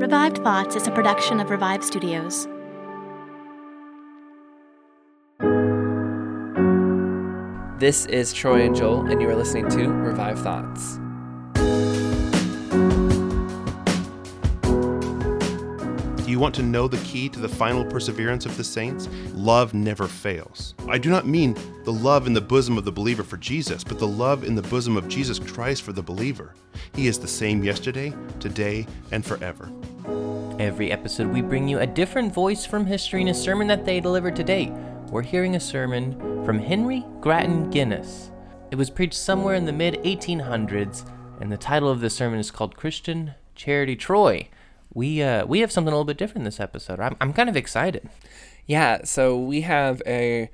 Revived Thoughts is a production of Revive Studios. This is Troy and Joel, and you are listening to Revived Thoughts. Do you want to know the key to the final perseverance of the saints? Love never fails. I do not mean the love in the bosom of the believer for Jesus, but the love in the bosom of Jesus Christ for the believer. He is the same yesterday, today, and forever. Every episode, we bring you a different voice from history in a sermon that they delivered today. We're hearing a sermon from Henry Grattan Guinness. It was preached somewhere in the mid 1800s, and the title of the sermon is called Christian Charity Troy. We uh, we have something a little bit different this episode. I'm I'm kind of excited. Yeah, so we have a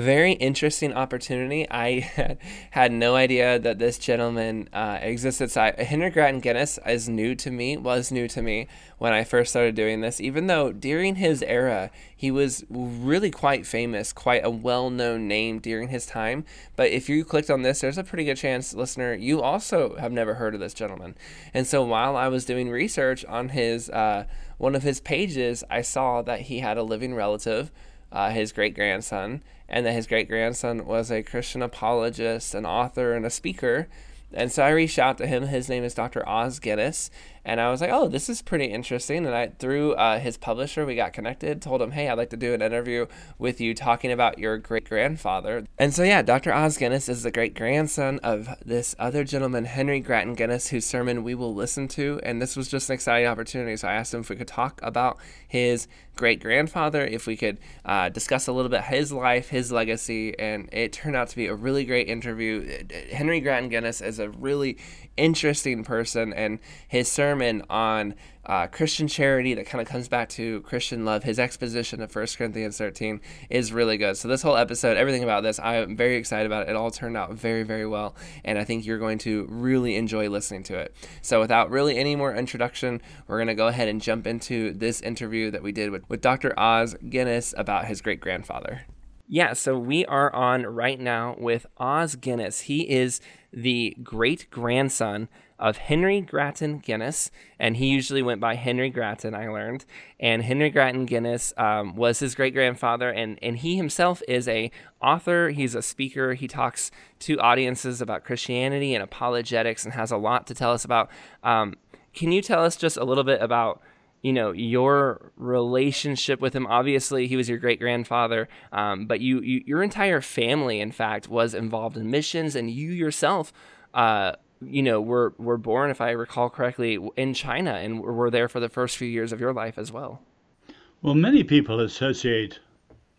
very interesting opportunity. I had, no idea that this gentleman uh, existed. So I, Henry Grattan Guinness is new to me, was new to me when I first started doing this, even though during his era, he was really quite famous, quite a well known name during his time. But if you clicked on this, there's a pretty good chance, listener, you also have never heard of this gentleman. And so while I was doing research on his, uh, one of his pages, I saw that he had a living relative uh, his great grandson, and that his great grandson was a Christian apologist, an author, and a speaker. And so I reached out to him. His name is Dr. Os Guinness, and I was like, "Oh, this is pretty interesting." And I through uh, his publisher, we got connected. Told him, "Hey, I'd like to do an interview with you talking about your great grandfather." And so yeah, Dr. Os Guinness is the great grandson of this other gentleman, Henry Grattan Guinness, whose sermon we will listen to. And this was just an exciting opportunity. So I asked him if we could talk about his great grandfather, if we could uh, discuss a little bit his life, his legacy, and it turned out to be a really great interview. Henry Grattan Guinness is a really interesting person, and his sermon on uh, Christian charity that kind of comes back to Christian love, his exposition of 1 Corinthians 13 is really good. So, this whole episode, everything about this, I am very excited about it. It all turned out very, very well, and I think you're going to really enjoy listening to it. So, without really any more introduction, we're going to go ahead and jump into this interview that we did with, with Dr. Os Guinness about his great grandfather. Yeah, so we are on right now with Os Guinness. He is the great grandson of Henry Grattan Guinness, and he usually went by Henry Grattan, I learned. And Henry Grattan Guinness um, was his great grandfather, and, and he himself is a author. He's a speaker. He talks to audiences about Christianity and apologetics, and has a lot to tell us about. Um, can you tell us just a little bit about? You know your relationship with him. Obviously he was your great grandfather um, but you, you, your entire family in fact was involved in missions and you yourself uh, you know were were born if i recall correctly in china and were there for the first few years of your life as well. Well many people associate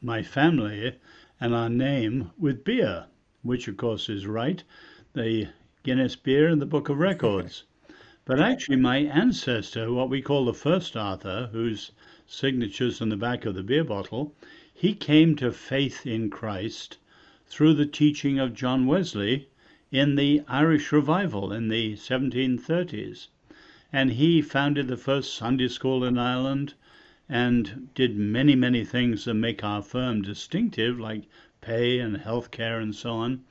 my family and our name with beer which of course is right. The guinness beer in the book of records but actually, my ancestor, what we call the first Arthur, whose signature's on the back of the beer bottle, he came to faith in Christ through the teaching of John Wesley in the Irish revival in the 1730s. And he founded the first Sunday school in Ireland and did many, many things that make our firm distinctive, like pay and health care and so on.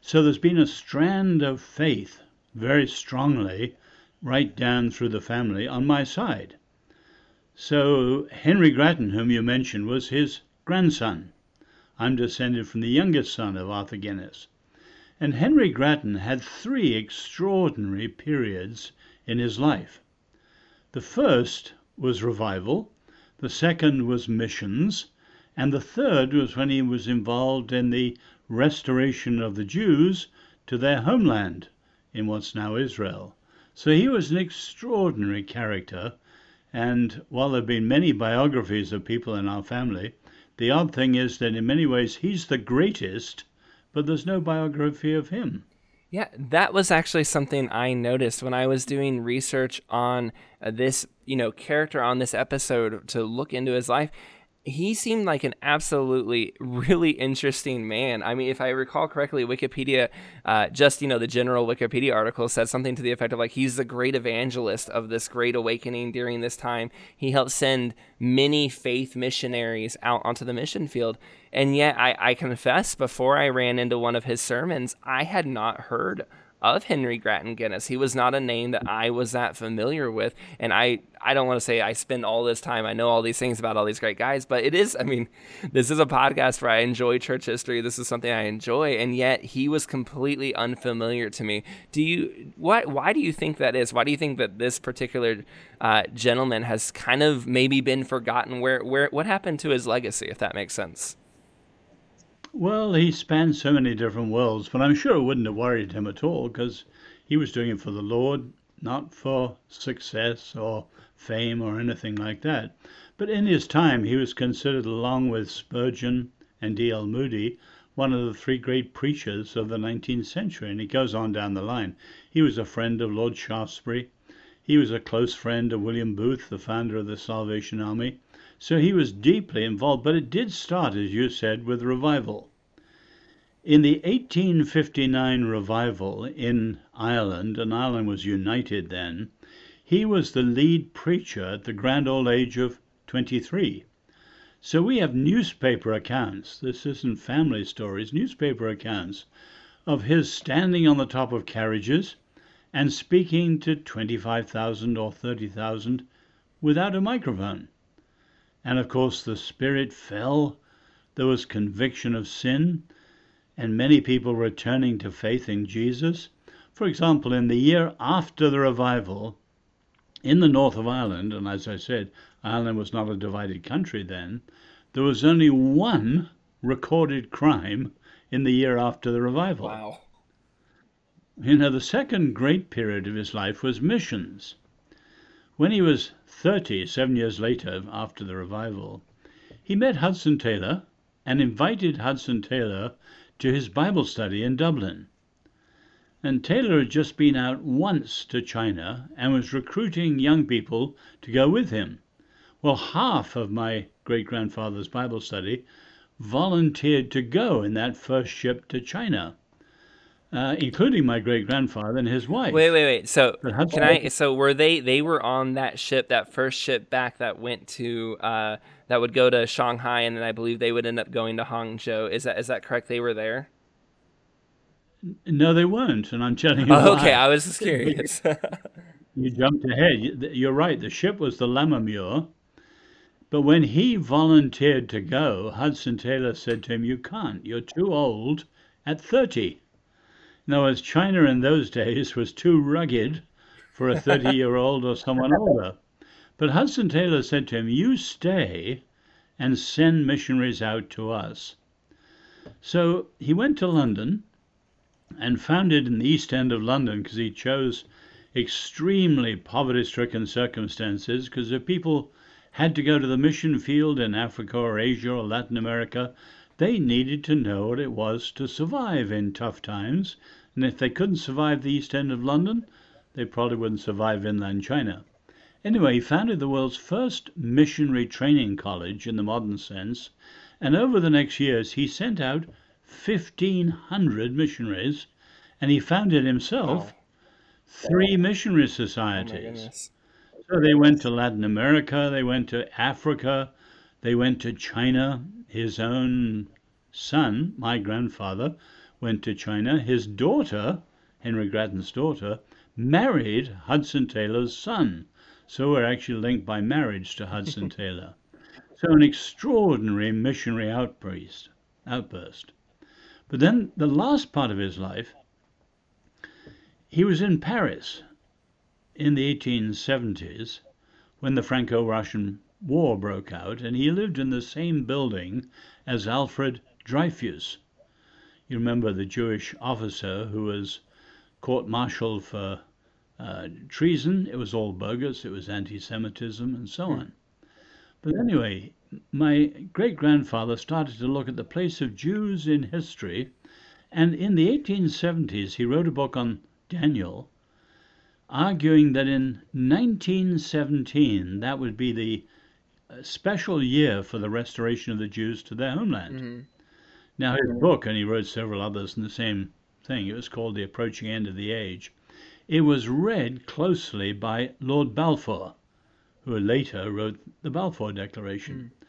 So there's been a strand of faith very strongly right down through the family on my side. So Henry Grattan, whom you mentioned, was his grandson. I'm descended from the youngest son of Arthur Guinness. And Henry Grattan had three extraordinary periods in his life. The first was revival, the second was missions, and the third was when he was involved in the restoration of the Jews to their homeland in what's now Israel. So he was an extraordinary character, and while there have been many biographies of people in our family, the odd thing is that in many ways he's the greatest, but there's no biography of him. Yeah, that was actually something I noticed when I was doing research on uh, this, you know, character on this episode to look into his life he seemed like an absolutely really interesting man. I mean, if I recall correctly, Wikipedia, uh, just you know, the general Wikipedia article said something to the effect of like he's the great evangelist of this great awakening during this time. He helped send many faith missionaries out onto the mission field, and yet I, I confess, before I ran into one of his sermons, I had not heard of Henry Grattan Guinness. He was not a name that I was that familiar with, and I I don't want to say I spend all this time I know all these things about all these great guys, but it is I mean, this is a podcast where I enjoy church history. This is something I enjoy, and yet he was completely unfamiliar to me. Do you what why do you think that is? Why do you think that this particular uh, gentleman has kind of maybe been forgotten? Where where what happened to his legacy, if that makes sense? Well, he spanned so many different worlds, but I'm sure it wouldn't have worried him at all because he was doing it for the Lord, not for success or fame or anything like that. But in his time, he was considered, along with Spurgeon and D.L. Moody, one of the three great preachers of the 19th century. And he goes on down the line. He was a friend of Lord Shaftesbury. He was a close friend of William Booth, the founder of the Salvation Army. So he was deeply involved, but it did start, as you said, with revival. In the 1859 revival in Ireland, and Ireland was united then, he was the lead preacher at the grand old age of 23. So we have newspaper accounts, this isn't family stories, newspaper accounts of his standing on the top of carriages and speaking to 25,000 or 30,000 without a microphone. And of course, the Spirit fell, there was conviction of sin, and many people returning to faith in Jesus. For example, in the year after the revival, in the north of Ireland, and as I said, Ireland was not a divided country then, there was only one recorded crime in the year after the revival. Wow. You know, the second great period of his life was missions. When he was 30, seven years later, after the revival, he met Hudson Taylor and invited Hudson Taylor to his Bible study in Dublin. And Taylor had just been out once to China and was recruiting young people to go with him. Well, half of my great grandfather's Bible study volunteered to go in that first ship to China uh, including my great grandfather and his wife. Wait, wait, wait. So can I? So were they? They were on that ship, that first ship back that went to uh, that would go to Shanghai, and then I believe they would end up going to Hangzhou. Is that is that correct? They were there. No, they weren't, and I'm telling you. Oh, okay, I was just curious. you jumped ahead. You're right. The ship was the Lammermuir. But when he volunteered to go, Hudson Taylor said to him, You can't. You're too old at 30. Now, as China in those days was too rugged for a 30 year old or someone older. But Hudson Taylor said to him, You stay and send missionaries out to us. So he went to London and founded in the East End of London because he chose extremely poverty stricken circumstances because the people had to go to the mission field in Africa or Asia or Latin America they needed to know what it was to survive in tough times, and if they couldn't survive the East End of London, they probably wouldn't survive inland China. Anyway, he founded the world's first missionary training college in the modern sense, and over the next years he sent out 1,500 missionaries, and he founded himself wow. three missionary oh societies. Oh so they went to Latin America, they went to Africa, they went to China. His own son, my grandfather, went to China. His daughter, Henry Grattan's daughter, married Hudson Taylor's son. So we're actually linked by marriage to Hudson Taylor. So an extraordinary missionary outburst, outburst. But then the last part of his life, he was in Paris in the 1870s when the Franco-Prussian war broke out, and he lived in the same building as Alfred Dreyfus. You remember the Jewish officer who was court martialed for uh, treason. It was all bogus, it was anti Semitism, and so on. But anyway, my great grandfather started to look at the place of Jews in history, and in the 1870s he wrote a book on Daniel, arguing that in 1917 that would be the special year for the restoration of the Jews to their homeland. Mm-hmm. Now, his book, and he wrote several others in the same thing, it was called The Approaching End of the Age. It was read closely by Lord Balfour, who later wrote the Balfour Declaration. Mm.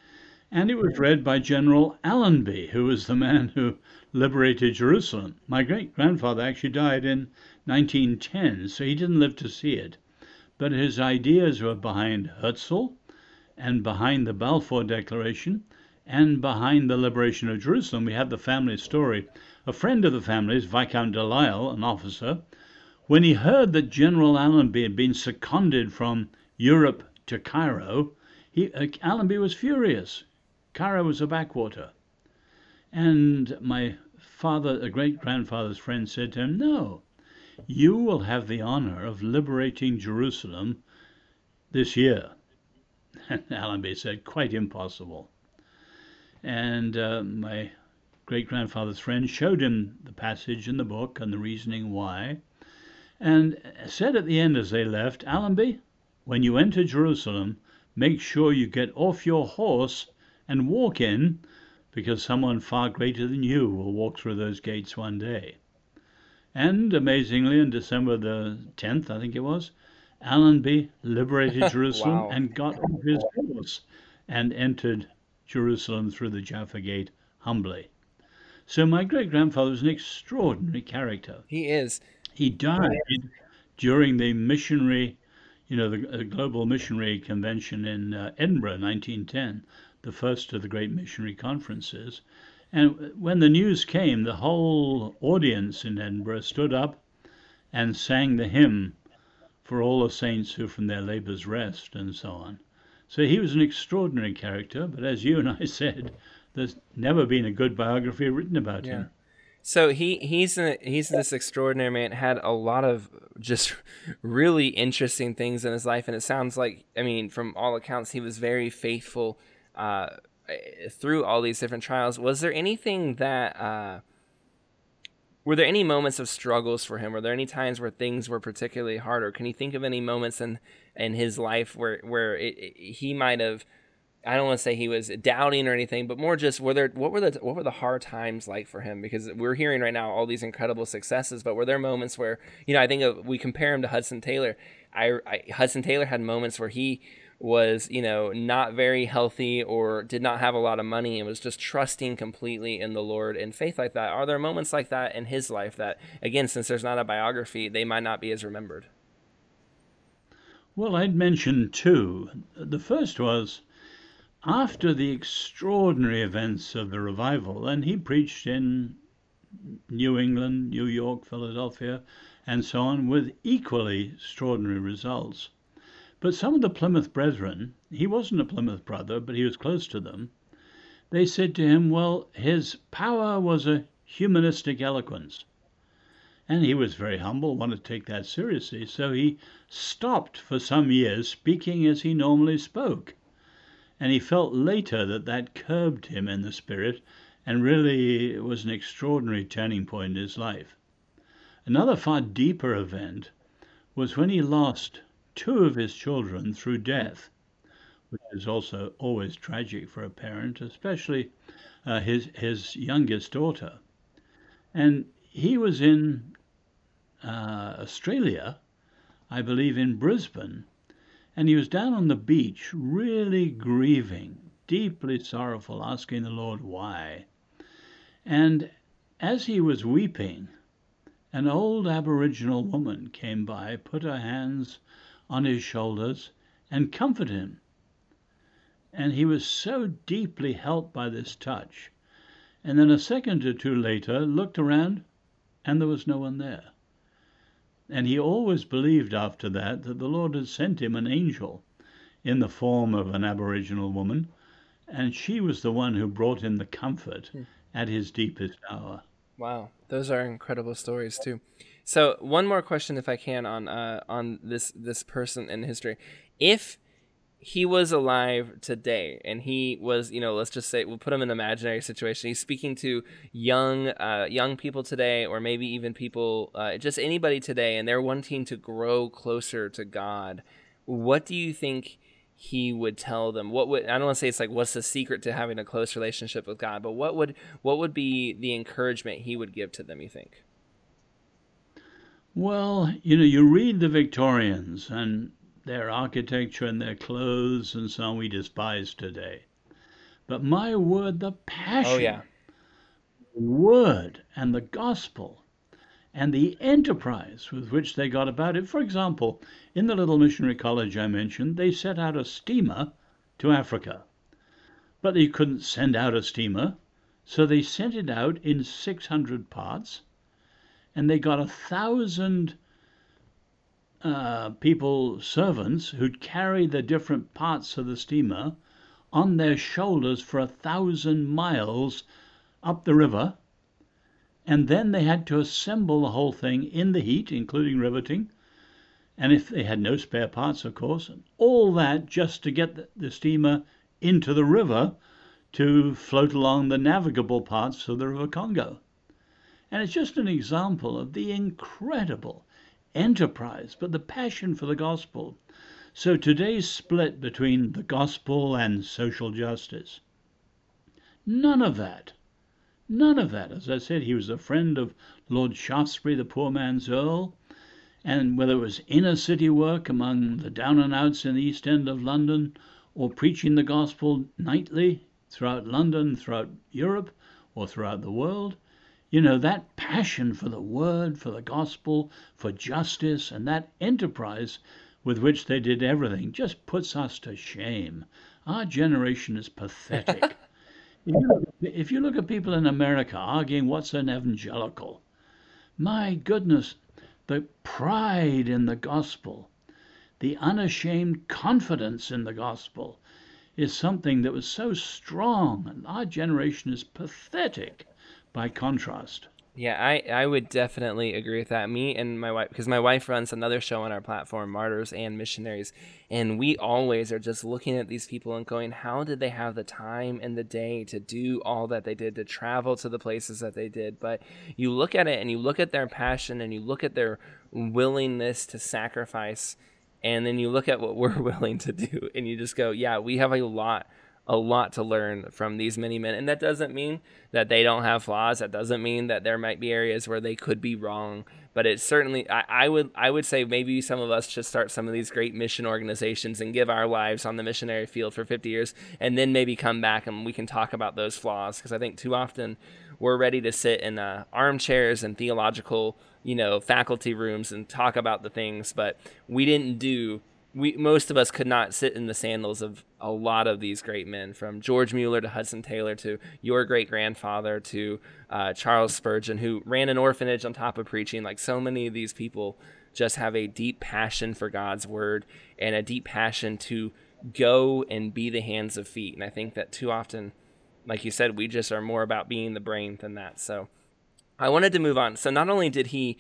and it was read by General Allenby, who was the man who liberated Jerusalem. My great grandfather actually died in 1910, so he didn't live to see it. But his ideas were behind Herzl and behind the Balfour Declaration and behind the liberation of Jerusalem. We have the family story. A friend of the family's, Viscount de Lisle, an officer, when he heard that General Allenby had been seconded from Europe to Cairo, he, uh, Allenby was furious. Cairo was a backwater. And my father, a great grandfather's friend, said to him, No, you will have the honor of liberating Jerusalem this year. Allenby said, Quite impossible. And uh, my great grandfather's friend showed him the passage in the book and the reasoning why, and said at the end as they left, Allenby, when you enter Jerusalem, make sure you get off your horse and walk in, because someone far greater than you will walk through those gates one day. And amazingly, on December the 10th, I think it was, Allenby liberated Jerusalem Wow. and got off his horse and entered Jerusalem through the Jaffa Gate humbly. So my great grandfather was an extraordinary character. He is. He died during the missionary, you know, the, the Global Missionary Convention in uh, Edinburgh, 1910, the first of the great missionary conferences. And when the news came, the whole audience in Edinburgh stood up and sang the hymn for all the saints who from their labors rest, and so on. So he was an extraordinary character, but as you and I said, there's never been a good biography written about him. So he he's a, he's this extraordinary man. Had a lot of just really interesting things in his life, and it sounds like I mean, from all accounts, he was very faithful uh, through all these different trials. Was there anything that uh, were there any moments of struggles for him? Were there any times where things were particularly hard, or can you think of any moments in in his life where where it, it, he might have I don't want to say he was doubting or anything, but more just were there what were the what were the hard times like for him? Because we're hearing right now all these incredible successes, but were there moments where you know I think of, we compare him to Hudson Taylor. I, I Hudson Taylor had moments where he was you know not very healthy or did not have a lot of money and was just trusting completely in the Lord and faith like that. Are there moments like that in his life that again, since there's not a biography, they might not be as remembered? Well, I'd mention two. The first was after the extraordinary events of the revival, and he preached in New England, New York, Philadelphia, and so on, with equally extraordinary results. But some of the Plymouth brethren, he wasn't a Plymouth brother, but he was close to them, they said to him, well, his power was a humanistic eloquence. And he was very humble, wanted to take that seriously, so he stopped for some years speaking as he normally spoke. And he felt later that that curbed him in the spirit and really was an extraordinary turning point in his life. Another far deeper event was when he lost two of his children through death, which is also always tragic for a parent, especially uh, his, his youngest daughter. And he was in uh, Australia, I believe in Brisbane, and he was down on the beach, really grieving, deeply sorrowful, asking the Lord why. And as he was weeping, an old Aboriginal woman came by, put her hands on his shoulders, and comfort him. And he was so deeply helped by this touch. And then a second or two later, looked around, and there was no one there. And he always believed after that that the Lord had sent him an angel in the form of an Aboriginal woman, and she was the one who brought him the comfort hmm. at his deepest hour. Wow, those are incredible stories too. So one more question, if I can, on uh, on this this person in history. If he was alive today and he was, you know, let's just say we'll put him in an imaginary situation. He's speaking to young uh, young people today, or maybe even people, uh, just anybody today, and they're wanting to grow closer to God. What do you think? he would tell them what would i don't want to say it's like what's the secret to having a close relationship with god but what would what would be the encouragement he would give to them you think Well, you know, you read the Victorians and their architecture and their clothes and so on we despise today. But my word, the oh, passion, Oh yeah. word and the gospel and the enterprise with which they got about it. For example, in the little missionary college I mentioned, they set out a steamer to Africa. But they couldn't send out a steamer, so they sent it out in 600 parts, and they got a thousand uh, people, servants, who'd carry the different parts of the steamer on their shoulders for a thousand miles up the river. And then they had to assemble the whole thing in the heat, including riveting. And if they had no spare parts, of course, all that just to get the, the steamer into the river to float along the navigable parts of the River Congo. And it's just an example of the incredible enterprise, but the passion for the gospel. So today's split between the gospel and social justice. None of that. None of that. As I said, he was a friend of Lord Shaftesbury, the poor man's Earl. And whether it was inner city work among the down and outs in the East End of London, or preaching the gospel nightly throughout London, throughout Europe, or throughout the world, you know, that passion for the word, for the gospel, for justice, and that enterprise with which they did everything just puts us to shame. Our generation is pathetic. if, you look, if you look at people in America arguing what's an evangelical, my goodness, the pride in the gospel, the unashamed confidence in the gospel is something that was so strong, and our generation is pathetic by contrast. Yeah, I, I would definitely agree with that. Me and my wife, because my wife runs another show on our platform, Martyrs and Missionaries, and we always are just looking at these people and going, how did they have the time and the day to do all that they did, to travel to the places that they did? But you look at it and you look at their passion and you look at their willingness to sacrifice, and then you look at what we're willing to do, and you just go, yeah, we have a lot a lot to learn from these many men. And that doesn't mean that they don't have flaws. That doesn't mean that there might be areas where they could be wrong. But it's certainly I, I would I would say maybe some of us should start some of these great mission organizations and give our lives on the missionary field for 50 years and then maybe come back and we can talk about those flaws because I think too often we're ready to sit in uh, armchairs and theological you know faculty rooms and talk about the things but we didn't do we most of us could not sit in the sandals of a lot of these great men, from George Mueller to Hudson Taylor to your great grandfather to uh, Charles Spurgeon, who ran an orphanage on top of preaching. Like so many of these people, just have a deep passion for God's word and a deep passion to go and be the hands of feet. And I think that too often, like you said, we just are more about being the brain than that. So I wanted to move on. So not only did he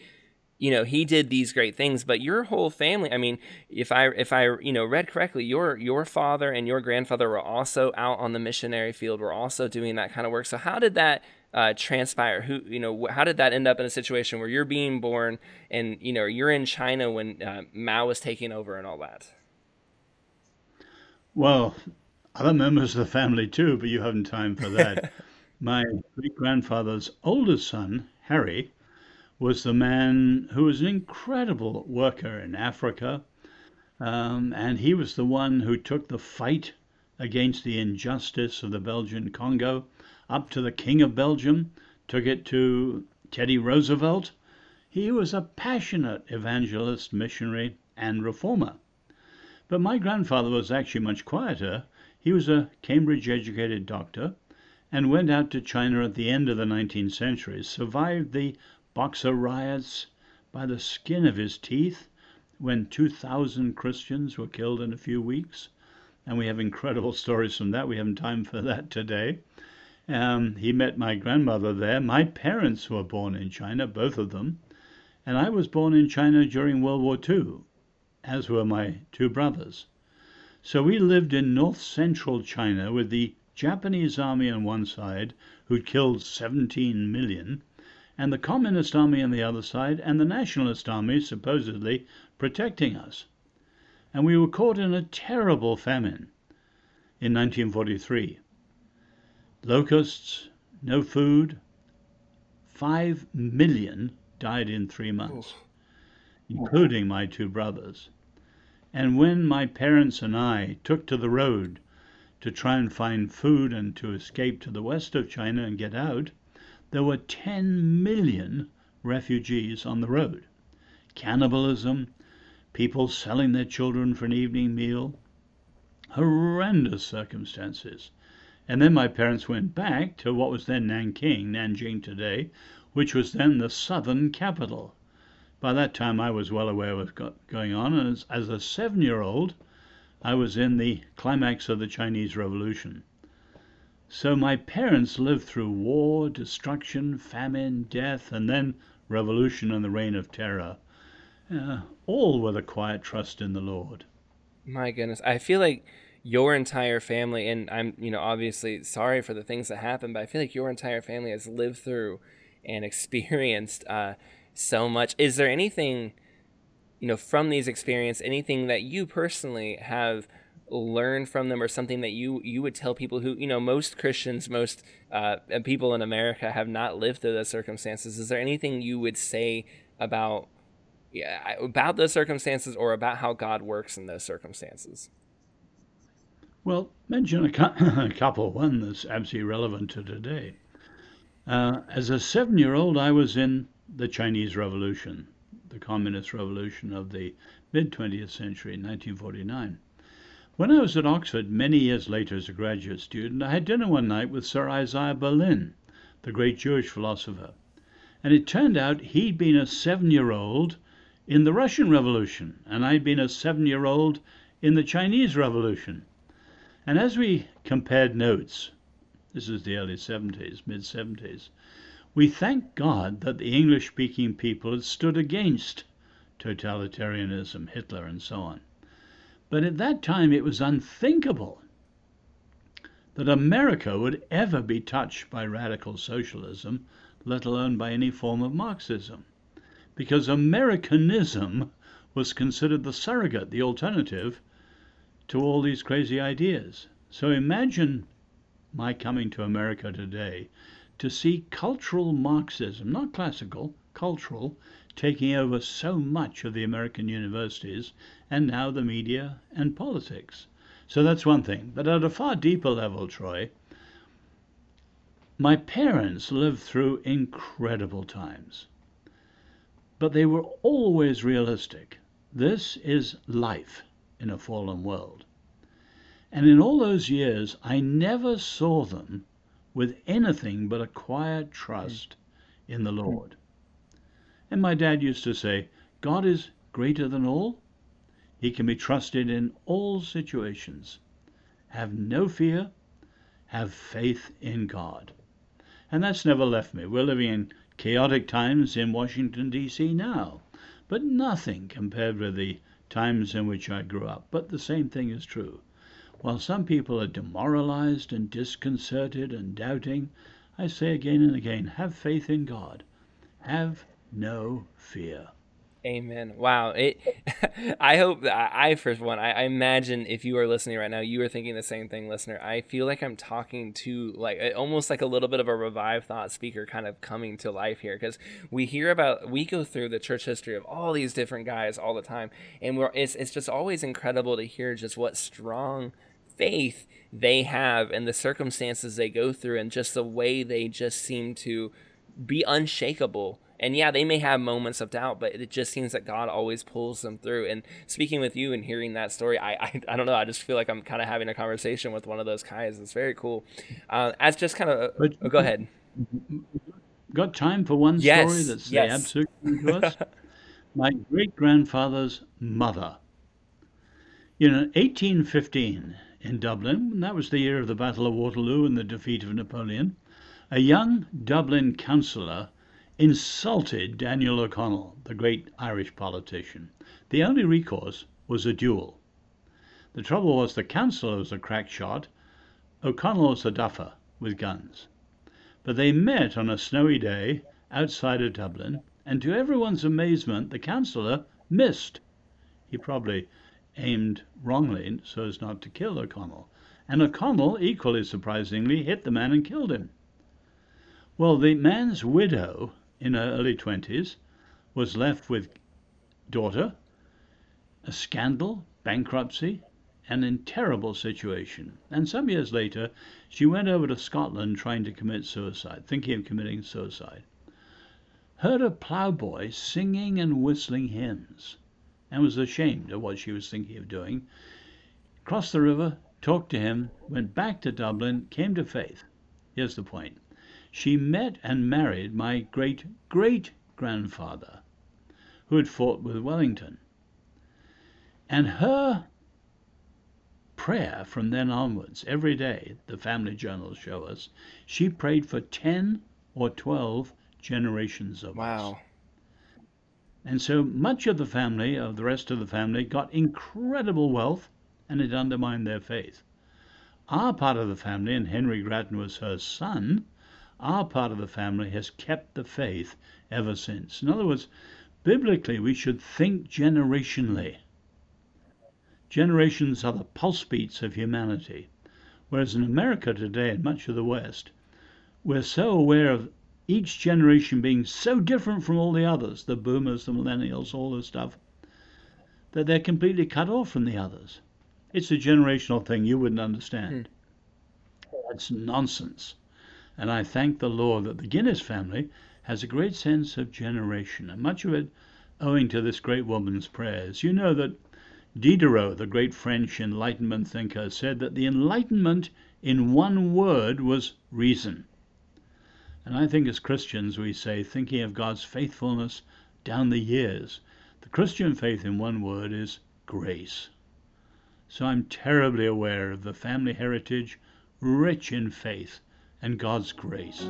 you know he did these great things but your whole family i mean if i if i you know read correctly your your father and your grandfather were also out on the missionary field were also doing that kind of work. So how did that uh, transpire? Who you know how did that end up in a situation where you're being born and you know you're in china when uh, mao was taking over and all that? Well other members of the family too but you haven't time for that. My great grandfather's oldest son harry was the man who was an incredible worker in Africa. Um, and he was the one who took the fight against the injustice of the Belgian Congo up to the King of Belgium, took it to Teddy Roosevelt. He was a passionate evangelist, missionary, and reformer. But my grandfather was actually much quieter. He was a Cambridge educated doctor and went out to China at the end of the 19th century, survived the Boxer riots by the skin of his teeth when 2,000 Christians were killed in a few weeks. And we have incredible stories from that. We haven't time for that today. Um, he met my grandmother there. My parents were born in China, both of them. And I was born in China during World War II, as were my two brothers. So we lived in north central China with the Japanese army on one side, who'd killed 17 million, and the Communist Army on the other side, and the Nationalist Army supposedly protecting us. And we were caught in a terrible famine in 1943. Locusts, no food, five million died in three months, including my two brothers. And when my parents and I took to the road to try and find food and to escape to the west of China and get out, there were 10 million refugees on the road. Cannibalism, people selling their children for an evening meal, horrendous circumstances. And then my parents went back to what was then Nanking, Nanjing today, which was then the southern capital. By that time, I was well aware of what was going on, and as, as a seven year old, I was in the climax of the Chinese Revolution. So my parents lived through war, destruction, famine, death, and then revolution and the reign of terror, uh, all with a quiet trust in the Lord. My goodness, I feel like your entire family, and I'm, you know, obviously sorry for the things that happened, but I feel like your entire family has lived through and experienced uh, so much. Is there anything, you know, from these experiences, anything that you personally have learned from them, or something that you you would tell people who, you know, most Christians, most uh, people in America have not lived through those circumstances? Is there anything you would say about yeah, about those circumstances or about how God works in those circumstances? Well, mention a, a couple. One that's absolutely relevant to today. Uh, as a seven year old, I was in the Chinese Revolution, the Communist Revolution of the mid 20th century, 1949. When I was at Oxford many years later as a graduate student, I had dinner one night with Sir Isaiah Berlin, the great Jewish philosopher. And it turned out he'd been a seven year old in the Russian Revolution, and I'd been a seven year old in the Chinese Revolution. And as we compared notes, this is the early 70s, mid 70s, we thank God that the English speaking people had stood against totalitarianism, Hitler, and so on. But at that time, it was unthinkable that America would ever be touched by radical socialism, let alone by any form of Marxism, because Americanism was considered the surrogate, the alternative to all these crazy ideas. So imagine my coming to America today to see cultural Marxism, not classical, cultural, taking over so much of the American universities and now the media and politics. So that's one thing. But at a far deeper level, Troy, my parents lived through incredible times, but they were always realistic. This is life in a fallen world. And in all those years, I never saw them with anything but a quiet trust in the Lord. And my dad used to say, God is greater than all. He can be trusted in all situations. Have no fear, have faith in God. And that's never left me. We're living in chaotic times in Washington, D.C. now, but nothing compared with the times in which I grew up. But the same thing is true. While some people are demoralized and disconcerted and doubting, I say again and again have faith in God. Have no fear. Amen. Wow. It. I hope I, I first one. I, I, imagine if you are listening right now, you are thinking the same thing, listener. I feel like I'm talking to like almost like a little bit of a revived thought speaker, kind of coming to life here, because we hear about we go through the church history of all these different guys all the time, and we're it's it's just always incredible to hear just what strong faith they have and the circumstances they go through, and just the way they just seem to be unshakable and yeah, they may have moments of doubt, but it just seems that God always pulls them through. And speaking with you and hearing that story, I I, I don't know, I just feel like I'm kind of having a conversation with one of those guys. It's very cool. Uh, as just kind of, uh, oh, go ahead. Got time for one yes, story that's yes. the absolute to us? My great grandfather's mother. You know, 1815 in Dublin, that was the year of the Battle of Waterloo and the defeat of Napoleon, a young Dublin councillor insulted Daniel O'Connell, the great Irish politician. The only recourse was a duel. The trouble was the councillor was a crack shot, O'Connell was a duffer with guns. But they met on a snowy day outside of Dublin, and to everyone's amazement, the councillor missed. He probably aimed wrongly so as not to kill O'Connell. And O'Connell, equally surprisingly, hit the man and killed him. Well, the man's widow in her early twenties, was left with daughter, a scandal, bankruptcy, and in terrible situation. And some years later, she went over to Scotland trying to commit suicide, thinking of committing suicide. Heard a ploughboy singing and whistling hymns, and was ashamed of what she was thinking of doing. Crossed the river, talked to him, went back to Dublin, came to faith. Here's the point. She met and married my great great grandfather, who had fought with Wellington. And her prayer from then onwards, every day, the family journals show us, she prayed for 10 or 12 generations of Wow. us. And so much of the family, of the rest of the family, got incredible wealth and it undermined their faith. Our part of the family, and Henry Grattan was her son, our part of the family has kept the faith ever since. In other words, biblically, we should think generationally. Generations are the pulse beats of humanity. Whereas in America today and much of the West, we're so aware of each generation being so different from all the others the boomers, the millennials, all this stuff that they're completely cut off from the others. It's a generational thing you wouldn't understand. Hmm. That's nonsense. And I thank the Lord that the Guinness family has a great sense of generation, and much of it owing to this great woman's prayers. You know that Diderot, the great French Enlightenment thinker, said that the Enlightenment in one word was reason. And I think as Christians we say, thinking of God's faithfulness down the years, the Christian faith in one word is grace. So I'm terribly aware of the family heritage, rich in faith and God's grace.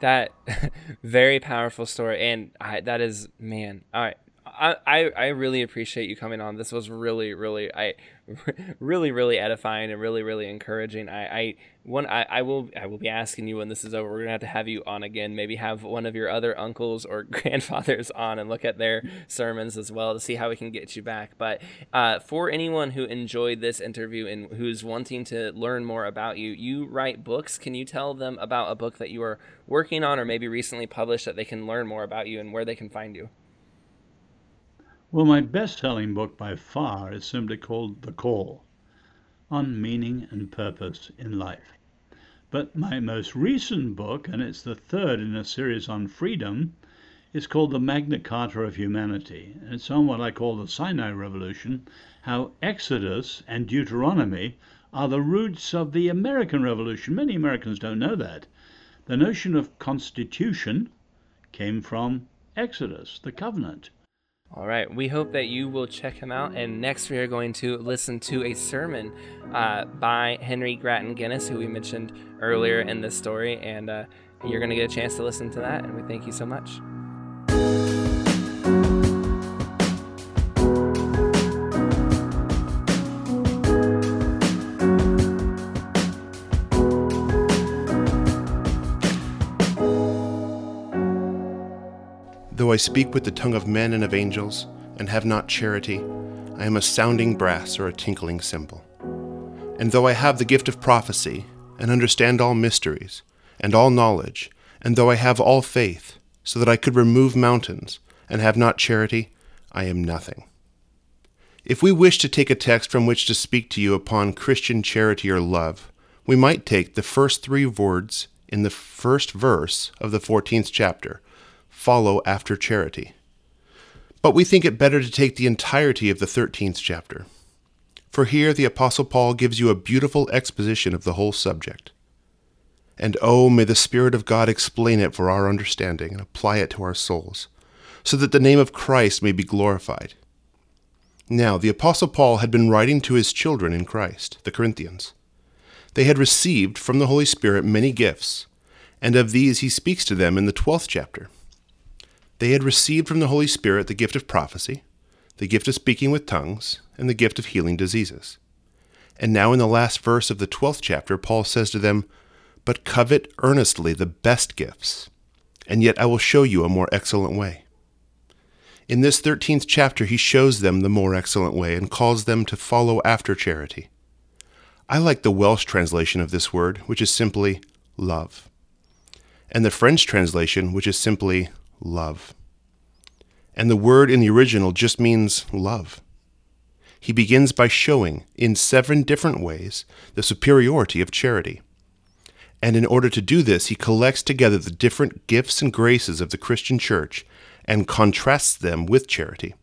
That very powerful story, and I, that is man. All right, I, I really appreciate you coming on. This was really really I really really edifying and really really encouraging. I I one I, I will I will be asking you when this is over. We're gonna have to have you on again. Maybe have one of your other uncles or grandfathers on and look at their sermons as well to see how we can get you back. But uh, for anyone who enjoyed this interview and who's wanting to learn more about you, you write books. Can you tell them about a book that you are working on or maybe recently published that they can learn more about you and where they can find you? Well, my best selling book by far is simply called The Call on Meaning and Purpose in Life. But my most recent book, and it's the third in a series on freedom, is called The Magna Carta of Humanity. And it's on what I call the Sinai Revolution how Exodus and Deuteronomy are the roots of the American Revolution. Many Americans don't know that. The notion of constitution came from Exodus, the covenant. All right. We hope that you will check him out. And next, we are going to listen to a sermon uh, by Henry Grattan Guinness, who we mentioned earlier in this story. And uh, you're going to get a chance to listen to that. And we thank you so much. Though I speak with the tongue of men and of angels, and have not charity, I am a sounding brass or a tinkling cymbal. And though I have the gift of prophecy, and understand all mysteries, and all knowledge, and though I have all faith, so that I could remove mountains, and have not charity, I am nothing. If we wish to take a text from which to speak to you upon Christian charity or love, we might take the first three words in the first verse of the 14th chapter follow after charity. But we think it better to take the entirety of the 13th chapter. For here the Apostle Paul gives you a beautiful exposition of the whole subject. And oh, may the Spirit of God explain it for our understanding and apply it to our souls, so that the name of Christ may be glorified. Now, the Apostle Paul had been writing to his children in Christ, the Corinthians. They had received from the Holy Spirit many gifts, and of these he speaks to them in the 12th chapter. They had received from the Holy Spirit the gift of prophecy, the gift of speaking with tongues, and the gift of healing diseases. And now, in the last verse of the 12th chapter, Paul says to them, But covet earnestly the best gifts, and yet I will show you a more excellent way. In this 13th chapter, he shows them the more excellent way and calls them to follow after charity. I like the Welsh translation of this word, which is simply love. and the French translation, which is simply love. And the word in the original just means love. He begins by showing, in seven different ways, the superiority of charity. And in order to do this, he collects together the different gifts and graces of the Christian church and contrasts them with charity.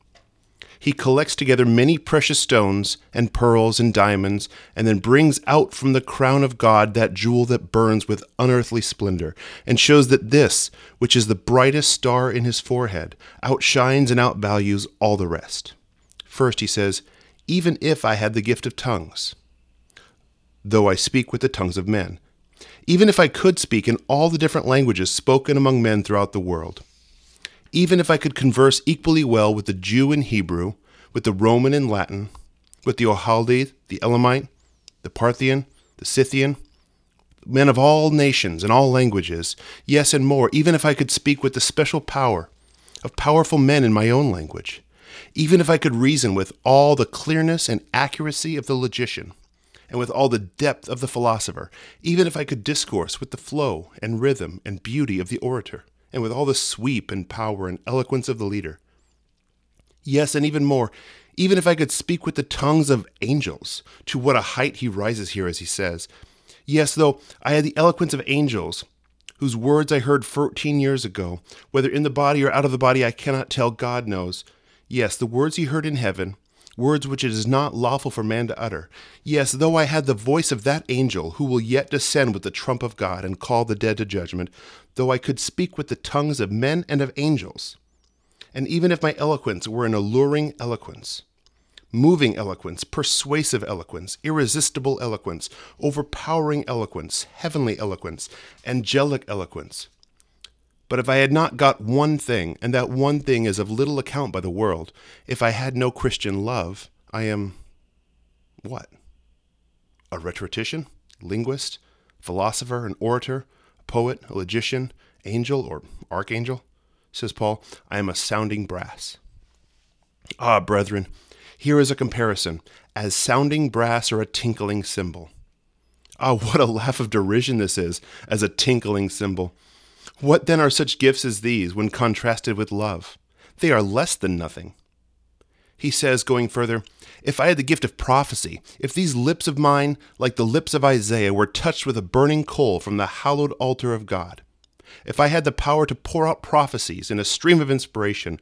He collects together many precious stones and pearls and diamonds, and then brings out from the crown of God that jewel that burns with unearthly splendor, and shows that this, which is the brightest star in his forehead, outshines and outvalues all the rest. First, he says, Even if I had the gift of tongues, though I speak with the tongues of men, even if I could speak in all the different languages spoken among men throughout the world, even if I could converse equally well with the Jew in Hebrew, with the Roman in Latin, with the Chaldee, the Elamite, the Parthian, the Scythian, men of all nations and all languages, yes, and more, even if I could speak with the special power of powerful men in my own language, even if I could reason with all the clearness and accuracy of the logician, and with all the depth of the philosopher, even if I could discourse with the flow and rhythm and beauty of the orator, and with all the sweep and power and eloquence of the leader. Yes, and even more, even if I could speak with the tongues of angels, to what a height he rises here, as he says. Yes, though I had the eloquence of angels, whose words I heard fourteen years ago, whether in the body or out of the body I cannot tell, God knows. Yes, the words he heard in heaven, words which it is not lawful for man to utter. Yes, though I had the voice of that angel who will yet descend with the trump of God and call the dead to judgment, though I could speak with the tongues of men and of angels, and even if my eloquence were an alluring eloquence, moving eloquence, persuasive eloquence, irresistible eloquence, overpowering eloquence, heavenly eloquence, angelic eloquence, but if I had not got one thing, and that one thing is of little account by the world, if I had no Christian love, I am what? A rhetorician, linguist, philosopher, an orator, a poet, a logician, angel, or archangel? Says Paul, I am a sounding brass. Ah, brethren, here is a comparison, as sounding brass or a tinkling cymbal. Ah, what a laugh of derision this is, as a tinkling cymbal. What then are such gifts as these when contrasted with love? They are less than nothing. He says, going further, If I had the gift of prophecy, if these lips of mine, like the lips of Isaiah, were touched with a burning coal from the hallowed altar of God, if I had the power to pour out prophecies in a stream of inspiration,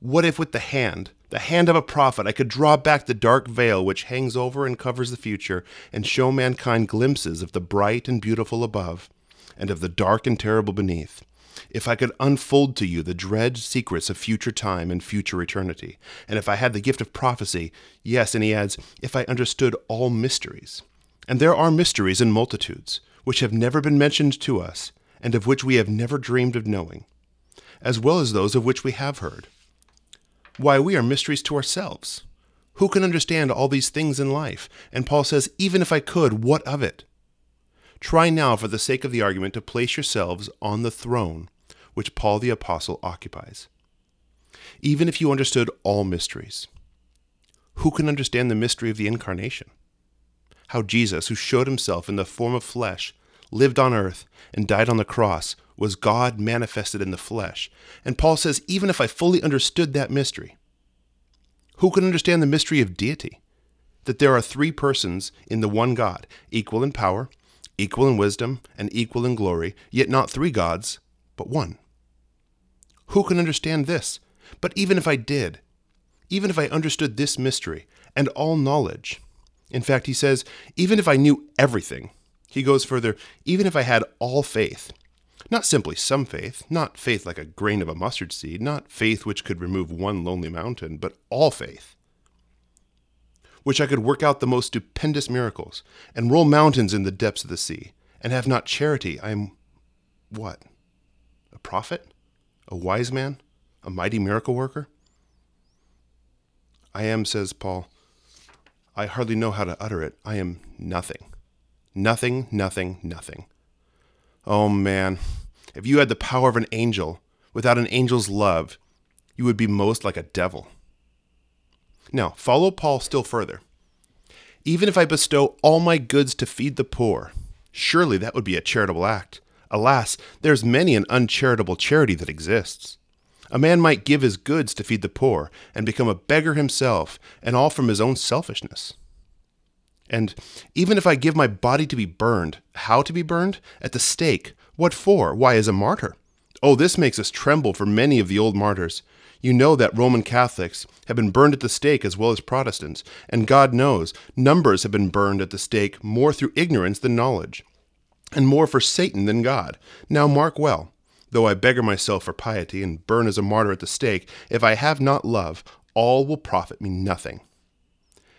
what if with the hand, the hand of a prophet, I could draw back the dark veil which hangs over and covers the future, and show mankind glimpses of the bright and beautiful above? And of the dark and terrible beneath, if I could unfold to you the dread secrets of future time and future eternity, and if I had the gift of prophecy, yes, and he adds, if I understood all mysteries. And there are mysteries in multitudes, which have never been mentioned to us, and of which we have never dreamed of knowing, as well as those of which we have heard. Why, we are mysteries to ourselves. Who can understand all these things in life? And Paul says, even if I could, what of it? Try now, for the sake of the argument, to place yourselves on the throne which Paul the Apostle occupies. Even if you understood all mysteries, who can understand the mystery of the incarnation? How Jesus, who showed himself in the form of flesh, lived on earth, and died on the cross, was God manifested in the flesh. And Paul says, even if I fully understood that mystery, who can understand the mystery of deity? That there are three persons in the one God, equal in power, equal in wisdom and equal in glory, yet not three gods, but one. Who can understand this? But even if I did, even if I understood this mystery and all knowledge, in fact, he says, even if I knew everything, he goes further, even if I had all faith, not simply some faith, not faith like a grain of a mustard seed, not faith which could remove one lonely mountain, but all faith, which I could work out the most stupendous miracles, and roll mountains in the depths of the sea, and have not charity, I am what? A prophet? A wise man? A mighty miracle worker? I am, says Paul. I hardly know how to utter it. I am nothing. Nothing, nothing, nothing. Oh man, if you had the power of an angel without an angel's love, you would be most like a devil. Now, follow Paul still further. Even if I bestow all my goods to feed the poor, surely that would be a charitable act, Alas, there's many an uncharitable charity that exists. A man might give his goods to feed the poor and become a beggar himself, and all from his own selfishness. And even if I give my body to be burned, how to be burned? At the stake. What for? Why, as a martyr. Oh, this makes us tremble for many of the old martyrs. You know that Roman Catholics have been burned at the stake as well as Protestants, and God knows numbers have been burned at the stake more through ignorance than knowledge, and more for Satan than God. Now mark well, though I beggar myself for piety and burn as a martyr at the stake, if I have not love, all will profit me nothing.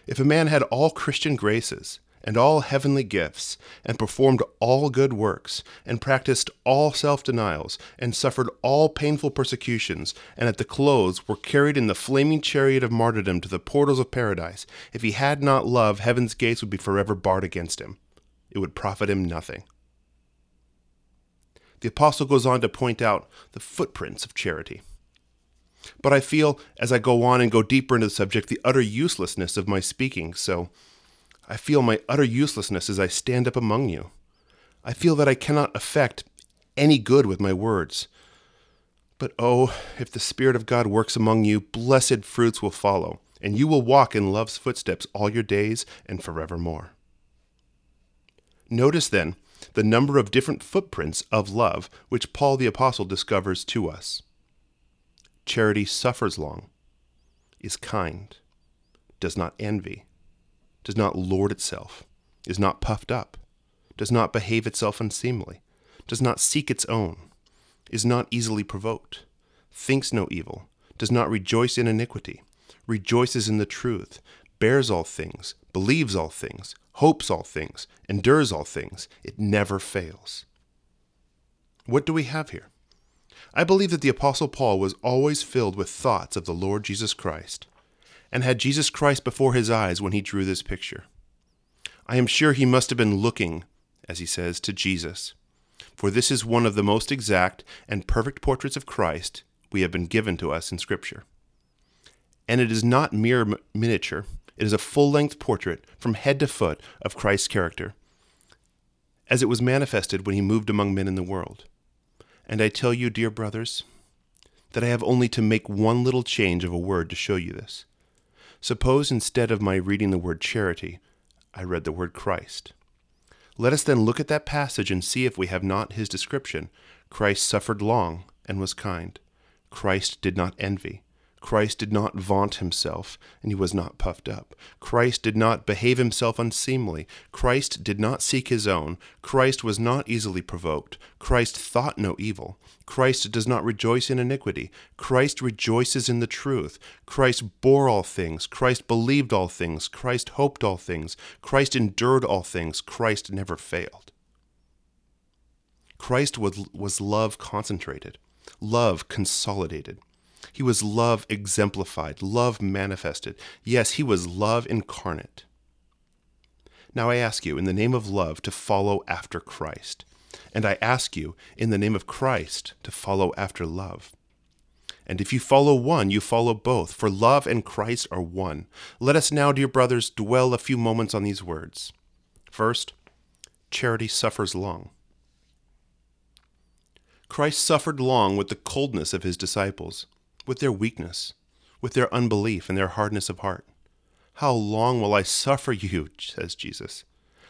If a man had all Christian graces, and all heavenly gifts, and performed all good works, and practiced all self denials, and suffered all painful persecutions, and at the close were carried in the flaming chariot of martyrdom to the portals of paradise, if he had not love, heaven's gates would be forever barred against him. It would profit him nothing. The apostle goes on to point out the footprints of charity. But I feel, as I go on and go deeper into the subject, the utter uselessness of my speaking, so I feel my utter uselessness as I stand up among you. I feel that I cannot effect any good with my words. But oh, if the Spirit of God works among you, blessed fruits will follow, and you will walk in love's footsteps all your days and forevermore. Notice then the number of different footprints of love which Paul the Apostle discovers to us. Charity suffers long, is kind, does not envy does not lord itself, is not puffed up, does not behave itself unseemly, does not seek its own, is not easily provoked, thinks no evil, does not rejoice in iniquity, rejoices in the truth, bears all things, believes all things, hopes all things, endures all things. It never fails. What do we have here? I believe that the Apostle Paul was always filled with thoughts of the Lord Jesus Christ and had Jesus Christ before his eyes when he drew this picture. I am sure he must have been looking, as he says, to Jesus, for this is one of the most exact and perfect portraits of Christ we have been given to us in Scripture. And it is not mere miniature, it is a full length portrait from head to foot of Christ's character, as it was manifested when he moved among men in the world. And I tell you, dear brothers, that I have only to make one little change of a word to show you this. Suppose instead of my reading the word charity, I read the word Christ. Let us then look at that passage and see if we have not his description. Christ suffered long and was kind. Christ did not envy. Christ did not vaunt himself, and he was not puffed up. Christ did not behave himself unseemly. Christ did not seek his own. Christ was not easily provoked. Christ thought no evil. Christ does not rejoice in iniquity. Christ rejoices in the truth. Christ bore all things. Christ believed all things. Christ hoped all things. Christ endured all things. Christ never failed. Christ was, was love concentrated, love consolidated. He was love exemplified, love manifested. Yes, he was love incarnate. Now I ask you, in the name of love, to follow after Christ. And I ask you, in the name of Christ, to follow after love. And if you follow one, you follow both, for love and Christ are one. Let us now, dear brothers, dwell a few moments on these words. First, charity suffers long. Christ suffered long with the coldness of his disciples with their weakness, with their unbelief and their hardness of heart. How long will I suffer you, says Jesus?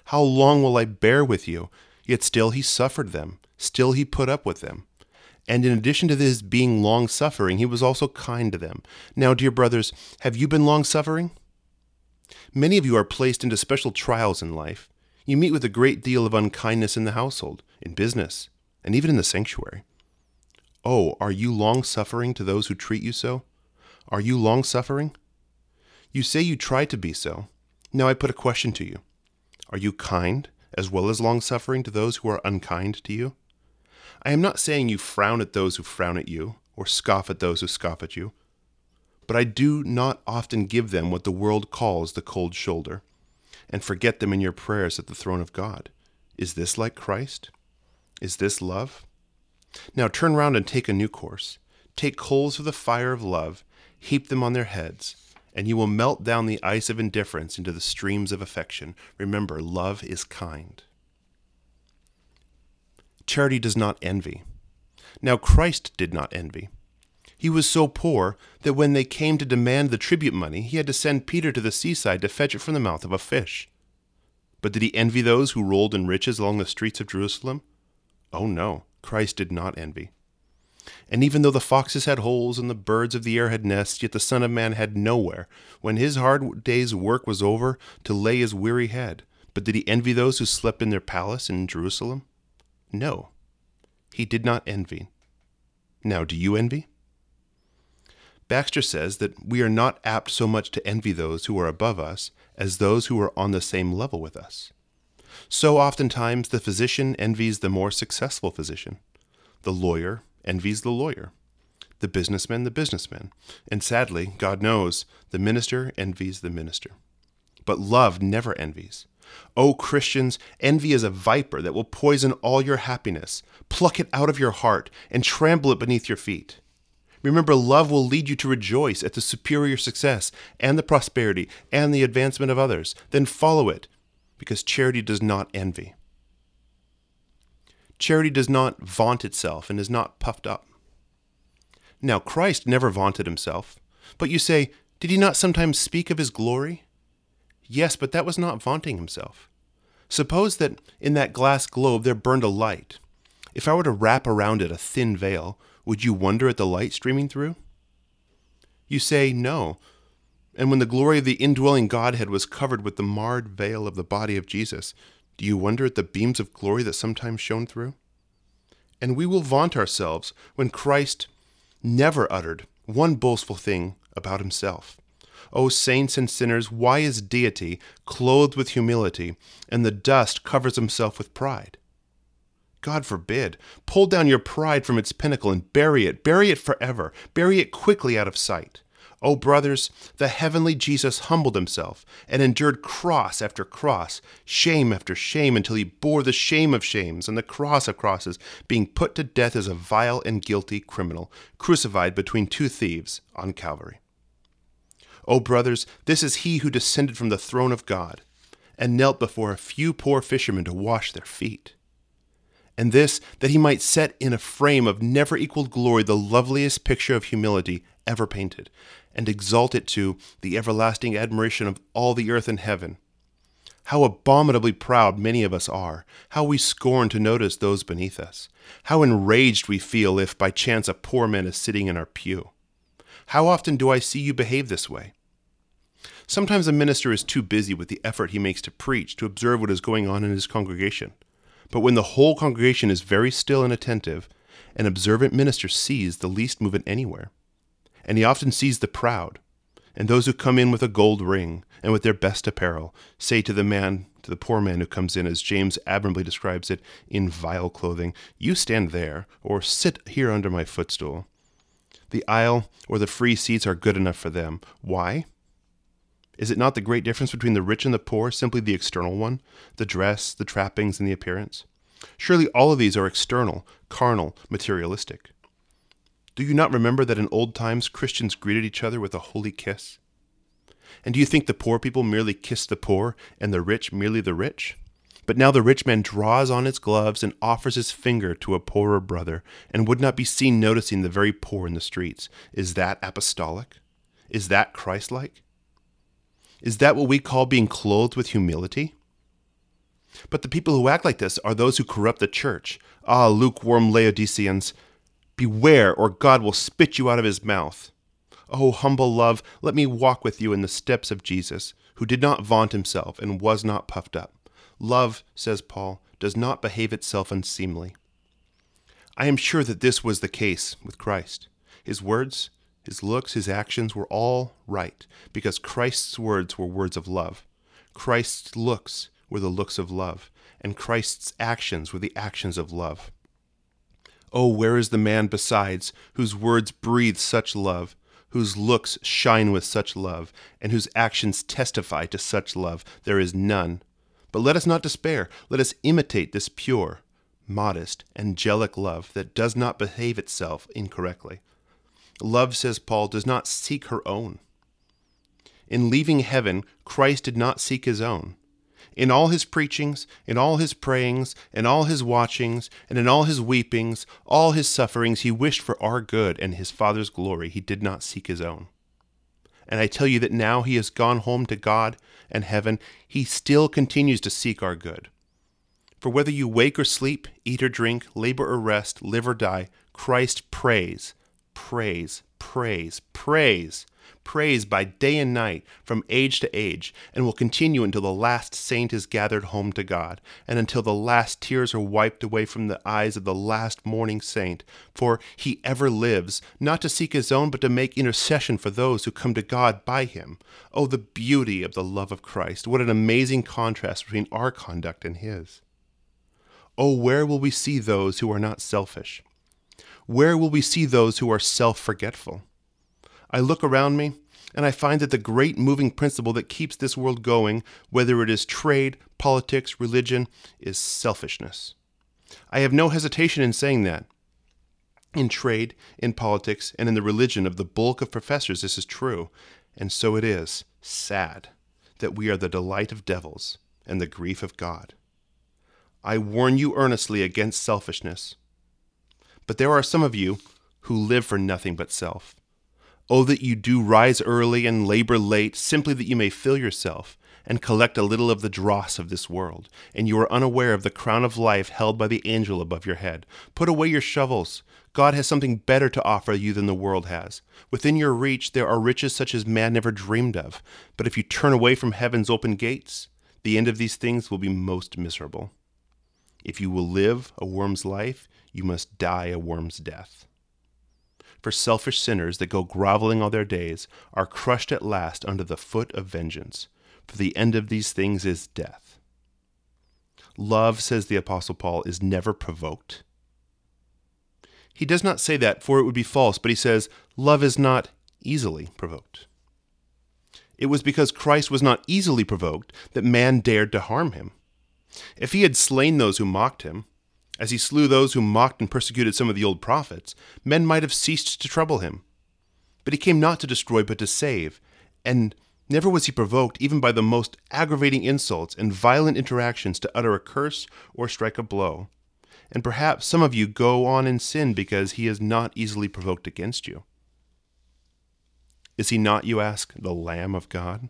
How long will I bear with you? Yet still he suffered them, still he put up with them. And in addition to this being long suffering, he was also kind to them. Now, dear brothers, have you been long suffering? Many of you are placed into special trials in life. You meet with a great deal of unkindness in the household, in business, and even in the sanctuary. Oh, are you long suffering to those who treat you so? Are you long suffering? You say you try to be so. Now I put a question to you. Are you kind as well as long suffering to those who are unkind to you? I am not saying you frown at those who frown at you, or scoff at those who scoff at you, but I do not often give them what the world calls the cold shoulder, and forget them in your prayers at the throne of God. Is this like Christ? Is this love? Now turn round and take a new course. Take coals of the fire of love, heap them on their heads, and you will melt down the ice of indifference into the streams of affection. Remember, love is kind. charity does not envy. Now Christ did not envy. He was so poor that when they came to demand the tribute money, he had to send Peter to the seaside to fetch it from the mouth of a fish. But did he envy those who rolled in riches along the streets of Jerusalem? Oh no, Christ did not envy. And even though the foxes had holes and the birds of the air had nests, yet the Son of Man had nowhere, when his hard day's work was over, to lay his weary head. But did he envy those who slept in their palace in Jerusalem? No, he did not envy. Now, do you envy? Baxter says that we are not apt so much to envy those who are above us as those who are on the same level with us. So oftentimes the physician envies the more successful physician, the lawyer envies the lawyer, the businessman the businessman, and sadly, God knows, the minister envies the minister. But love never envies. O Christians, envy is a viper that will poison all your happiness, pluck it out of your heart, and trample it beneath your feet. Remember, love will lead you to rejoice at the superior success and the prosperity and the advancement of others. Then follow it, because charity does not envy. Charity does not vaunt itself and is not puffed up. Now, Christ never vaunted himself. But you say, did he not sometimes speak of his glory? Yes, but that was not vaunting himself. Suppose that in that glass globe there burned a light. If I were to wrap around it a thin veil, would you wonder at the light streaming through? You say, No. And when the glory of the indwelling Godhead was covered with the marred veil of the body of Jesus, do you wonder at the beams of glory that sometimes shone through? And we will vaunt ourselves when Christ never uttered one boastful thing about himself. O saints and sinners, why is deity clothed with humility, and the dust covers himself with pride? God forbid. Pull down your pride from its pinnacle and bury it. Bury it forever. Bury it quickly out of sight. O brothers, the heavenly Jesus humbled himself and endured cross after cross, shame after shame, until he bore the shame of shames and the cross of crosses, being put to death as a vile and guilty criminal, crucified between two thieves on Calvary. O brothers, this is he who descended from the throne of God and knelt before a few poor fishermen to wash their feet and this that he might set in a frame of never equaled glory the loveliest picture of humility ever painted, and exalt it to the everlasting admiration of all the earth and heaven. How abominably proud many of us are, how we scorn to notice those beneath us, how enraged we feel if by chance a poor man is sitting in our pew. How often do I see you behave this way? Sometimes a minister is too busy with the effort he makes to preach to observe what is going on in his congregation. But when the whole congregation is very still and attentive, an observant minister sees the least movement anywhere. And he often sees the proud, and those who come in with a gold ring and with their best apparel say to the man, to the poor man who comes in, as James admirably describes it, in vile clothing, You stand there, or sit here under my footstool. The aisle or the free seats are good enough for them. Why? Is it not the great difference between the rich and the poor simply the external one, the dress, the trappings, and the appearance? Surely all of these are external, carnal, materialistic. Do you not remember that in old times Christians greeted each other with a holy kiss? And do you think the poor people merely kiss the poor and the rich merely the rich? But now the rich man draws on his gloves and offers his finger to a poorer brother, and would not be seen noticing the very poor in the streets. Is that apostolic? Is that Christ like? Is that what we call being clothed with humility? But the people who act like this are those who corrupt the church. Ah, lukewarm Laodiceans, beware, or God will spit you out of his mouth. Oh, humble love, let me walk with you in the steps of Jesus, who did not vaunt himself and was not puffed up. Love, says Paul, does not behave itself unseemly. I am sure that this was the case with Christ. His words, his looks, his actions were all right, because Christ's words were words of love. Christ's looks were the looks of love, and Christ's actions were the actions of love. Oh, where is the man besides, whose words breathe such love, whose looks shine with such love, and whose actions testify to such love? There is none. But let us not despair. Let us imitate this pure, modest, angelic love that does not behave itself incorrectly. Love, says Paul, does not seek her own. In leaving heaven, Christ did not seek his own. In all his preachings, in all his prayings, in all his watchings, and in all his weepings, all his sufferings, he wished for our good and his Father's glory. He did not seek his own. And I tell you that now he has gone home to God and heaven, he still continues to seek our good. For whether you wake or sleep, eat or drink, labor or rest, live or die, Christ prays, prays, prays, prays prays by day and night from age to age, and will continue until the last saint is gathered home to God, and until the last tears are wiped away from the eyes of the last mourning saint. For he ever lives, not to seek his own, but to make intercession for those who come to God by him. Oh, the beauty of the love of Christ! What an amazing contrast between our conduct and his. Oh, where will we see those who are not selfish? Where will we see those who are self forgetful? I look around me and I find that the great moving principle that keeps this world going, whether it is trade, politics, religion, is selfishness. I have no hesitation in saying that. In trade, in politics, and in the religion of the bulk of professors, this is true, and so it is sad that we are the delight of devils and the grief of God. I warn you earnestly against selfishness. But there are some of you who live for nothing but self. Oh, that you do rise early and labor late, simply that you may fill yourself and collect a little of the dross of this world, and you are unaware of the crown of life held by the angel above your head. Put away your shovels. God has something better to offer you than the world has. Within your reach there are riches such as man never dreamed of. But if you turn away from heaven's open gates, the end of these things will be most miserable. If you will live a worm's life, you must die a worm's death for selfish sinners that go groveling all their days are crushed at last under the foot of vengeance, for the end of these things is death. Love, says the Apostle Paul, is never provoked. He does not say that, for it would be false, but he says, Love is not easily provoked. It was because Christ was not easily provoked that man dared to harm him. If he had slain those who mocked him, as he slew those who mocked and persecuted some of the old prophets, men might have ceased to trouble him. But he came not to destroy, but to save, and never was he provoked, even by the most aggravating insults and violent interactions, to utter a curse or strike a blow. And perhaps some of you go on in sin because he is not easily provoked against you. Is he not, you ask, the Lamb of God?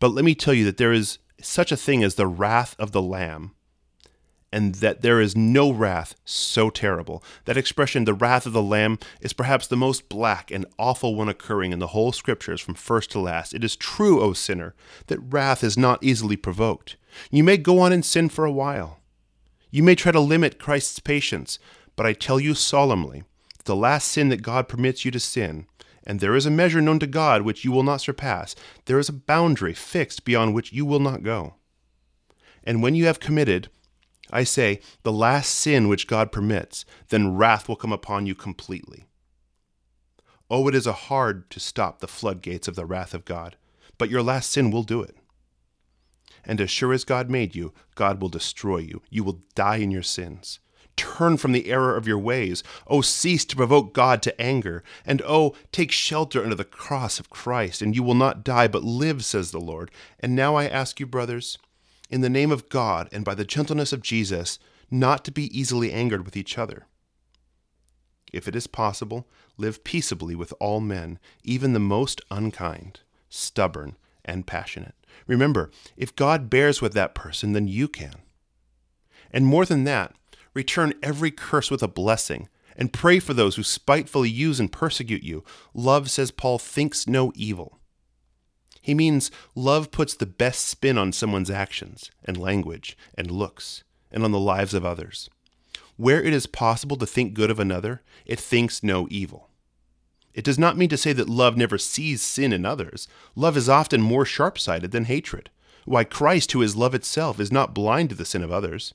But let me tell you that there is such a thing as the wrath of the Lamb and that there is no wrath so terrible. That expression, the wrath of the Lamb, is perhaps the most black and awful one occurring in the whole Scriptures from first to last. It is true, O sinner, that wrath is not easily provoked. You may go on in sin for a while. You may try to limit Christ's patience, but I tell you solemnly, the last sin that God permits you to sin, and there is a measure known to God which you will not surpass, there is a boundary fixed beyond which you will not go. And when you have committed, I say, the last sin which God permits, then wrath will come upon you completely. Oh, it is a hard to stop the floodgates of the wrath of God, but your last sin will do it. And as sure as God made you, God will destroy you. You will die in your sins. Turn from the error of your ways. Oh, cease to provoke God to anger. And oh, take shelter under the cross of Christ, and you will not die, but live, says the Lord. And now I ask you, brothers, in the name of God and by the gentleness of Jesus, not to be easily angered with each other. If it is possible, live peaceably with all men, even the most unkind, stubborn, and passionate. Remember, if God bears with that person, then you can. And more than that, return every curse with a blessing, and pray for those who spitefully use and persecute you. Love, says Paul, thinks no evil. He means love puts the best spin on someone's actions and language and looks and on the lives of others. Where it is possible to think good of another, it thinks no evil. It does not mean to say that love never sees sin in others. Love is often more sharp sighted than hatred. Why, Christ, who is love itself, is not blind to the sin of others.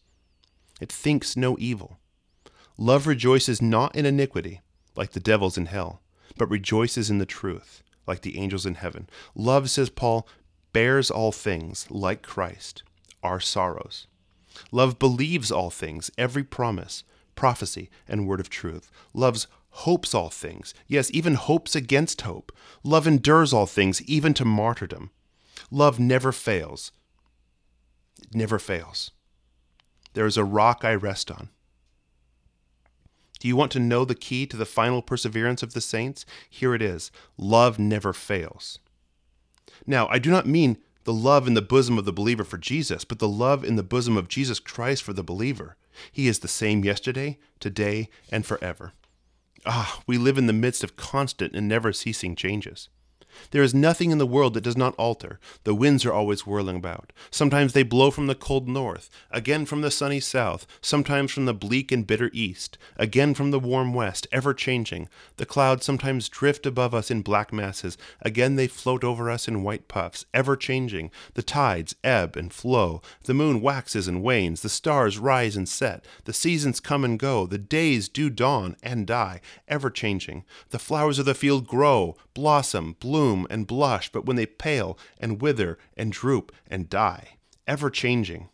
It thinks no evil. Love rejoices not in iniquity, like the devils in hell, but rejoices in the truth like the angels in heaven. Love, says Paul, bears all things, like Christ, our sorrows. Love believes all things, every promise, prophecy, and word of truth. Loves hopes all things, yes, even hopes against hope. Love endures all things, even to martyrdom. Love never fails. It never fails. There is a rock I rest on. Do you want to know the key to the final perseverance of the saints? Here it is love never fails. Now, I do not mean the love in the bosom of the believer for Jesus, but the love in the bosom of Jesus Christ for the believer. He is the same yesterday, today, and forever. Ah, we live in the midst of constant and never ceasing changes. There is nothing in the world that does not alter. The winds are always whirling about. Sometimes they blow from the cold north, again from the sunny south, sometimes from the bleak and bitter east, again from the warm west, ever changing. The clouds sometimes drift above us in black masses, again they float over us in white puffs, ever changing. The tides ebb and flow. The moon waxes and wanes. The stars rise and set. The seasons come and go. The days do dawn and die, ever changing. The flowers of the field grow, blossom, bloom, and blush, but when they pale and wither and droop and die, ever changing.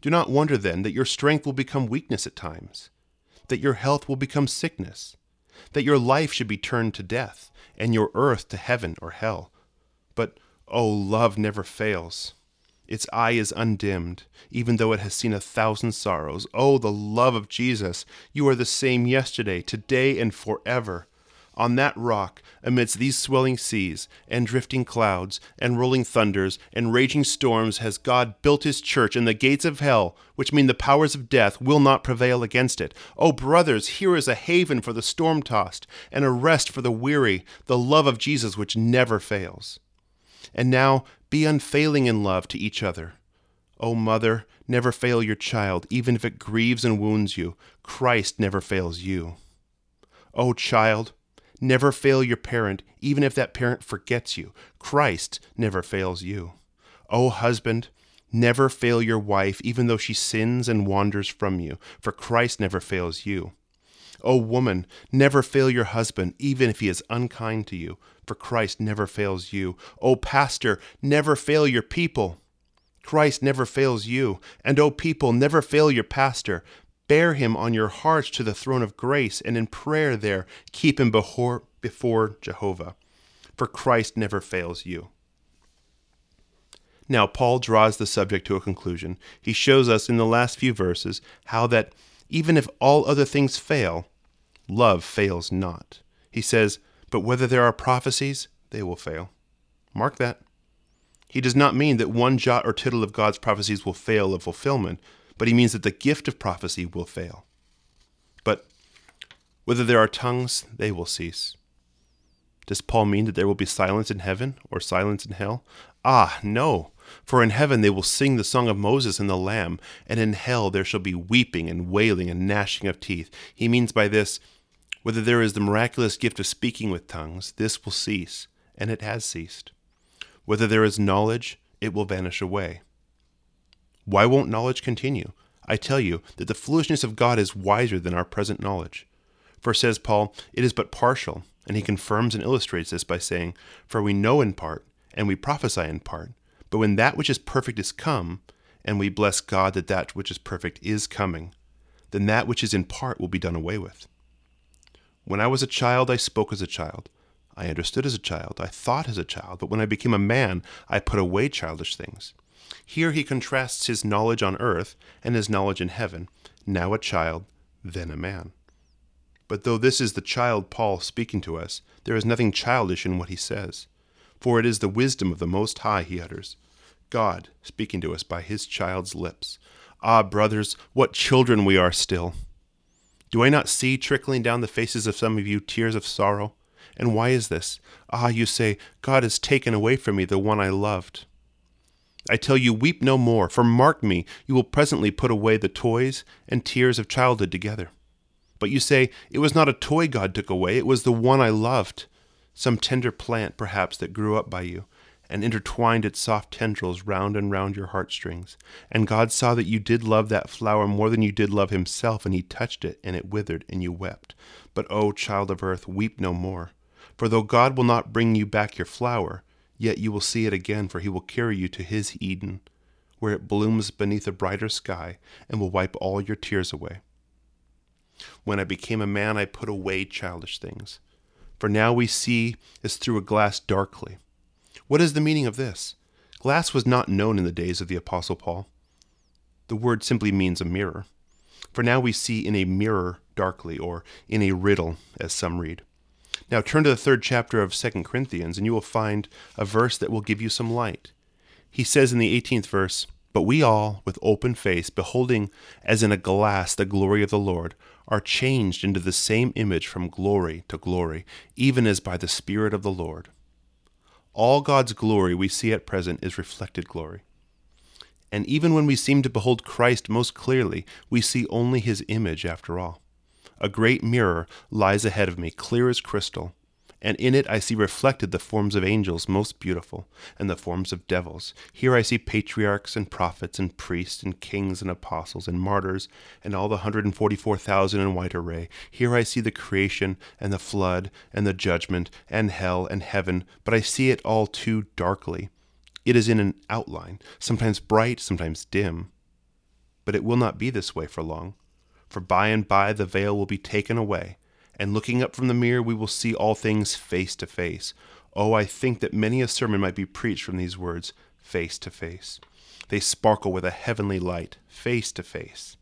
Do not wonder then that your strength will become weakness at times, that your health will become sickness, that your life should be turned to death, and your earth to heaven or hell. But, oh, love never fails. Its eye is undimmed, even though it has seen a thousand sorrows. Oh, the love of Jesus! You are the same yesterday, today, and forever. On that rock, amidst these swelling seas, and drifting clouds, and rolling thunders, and raging storms, has God built his church, and the gates of hell, which mean the powers of death, will not prevail against it. O brothers, here is a haven for the storm tossed, and a rest for the weary, the love of Jesus which never fails. And now be unfailing in love to each other. O mother, never fail your child, even if it grieves and wounds you. Christ never fails you. O child, Never fail your parent, even if that parent forgets you. Christ never fails you. O husband, never fail your wife, even though she sins and wanders from you, for Christ never fails you. O woman, never fail your husband, even if he is unkind to you, for Christ never fails you. O pastor, never fail your people. Christ never fails you. And O people, never fail your pastor, Bear him on your hearts to the throne of grace, and in prayer there keep him before, before Jehovah. For Christ never fails you. Now, Paul draws the subject to a conclusion. He shows us in the last few verses how that even if all other things fail, love fails not. He says, But whether there are prophecies, they will fail. Mark that. He does not mean that one jot or tittle of God's prophecies will fail of fulfillment, but he means that the gift of prophecy will fail. But whether there are tongues, they will cease. Does Paul mean that there will be silence in heaven or silence in hell? Ah, no! For in heaven they will sing the song of Moses and the Lamb, and in hell there shall be weeping and wailing and gnashing of teeth. He means by this, whether there is the miraculous gift of speaking with tongues, this will cease, and it has ceased. Whether there is knowledge, it will vanish away. Why won't knowledge continue? I tell you that the foolishness of God is wiser than our present knowledge. For says Paul, it is but partial, and he confirms and illustrates this by saying, For we know in part, and we prophesy in part, but when that which is perfect is come, and we bless God that that which is perfect is coming, then that which is in part will be done away with. When I was a child, I spoke as a child. I understood as a child. I thought as a child. But when I became a man, I put away childish things. Here he contrasts his knowledge on earth and his knowledge in heaven, now a child, then a man. But though this is the child Paul speaking to us, there is nothing childish in what he says. For it is the wisdom of the Most High he utters, God speaking to us by his child's lips. Ah, brothers, what children we are still! Do I not see trickling down the faces of some of you tears of sorrow? And why is this? Ah, you say, God has taken away from me the one I loved. I tell you, weep no more, for mark me, you will presently put away the toys and tears of childhood together. But you say, It was not a toy God took away, it was the one I loved. Some tender plant, perhaps, that grew up by you, and intertwined its soft tendrils round and round your heartstrings. And God saw that you did love that flower more than you did love Himself, and He touched it, and it withered, and you wept. But, O child of earth, weep no more. For though God will not bring you back your flower, Yet you will see it again, for he will carry you to his Eden, where it blooms beneath a brighter sky and will wipe all your tears away. When I became a man, I put away childish things. For now we see as through a glass darkly. What is the meaning of this? Glass was not known in the days of the Apostle Paul. The word simply means a mirror. For now we see in a mirror darkly, or in a riddle, as some read. Now turn to the third chapter of 2 Corinthians, and you will find a verse that will give you some light. He says in the 18th verse, But we all, with open face, beholding as in a glass the glory of the Lord, are changed into the same image from glory to glory, even as by the Spirit of the Lord. All God's glory we see at present is reflected glory. And even when we seem to behold Christ most clearly, we see only his image after all. A great mirror lies ahead of me, clear as crystal, and in it I see reflected the forms of angels most beautiful, and the forms of devils. Here I see patriarchs and prophets and priests and kings and apostles and martyrs and all the 144,000 in white array. Here I see the creation and the flood and the judgment and hell and heaven, but I see it all too darkly. It is in an outline, sometimes bright, sometimes dim. But it will not be this way for long, for by and by the veil will be taken away and looking up from the mirror, we will see all things face to face. Oh, I think that many a sermon might be preached from these words, face to face. They sparkle with a heavenly light, face to face.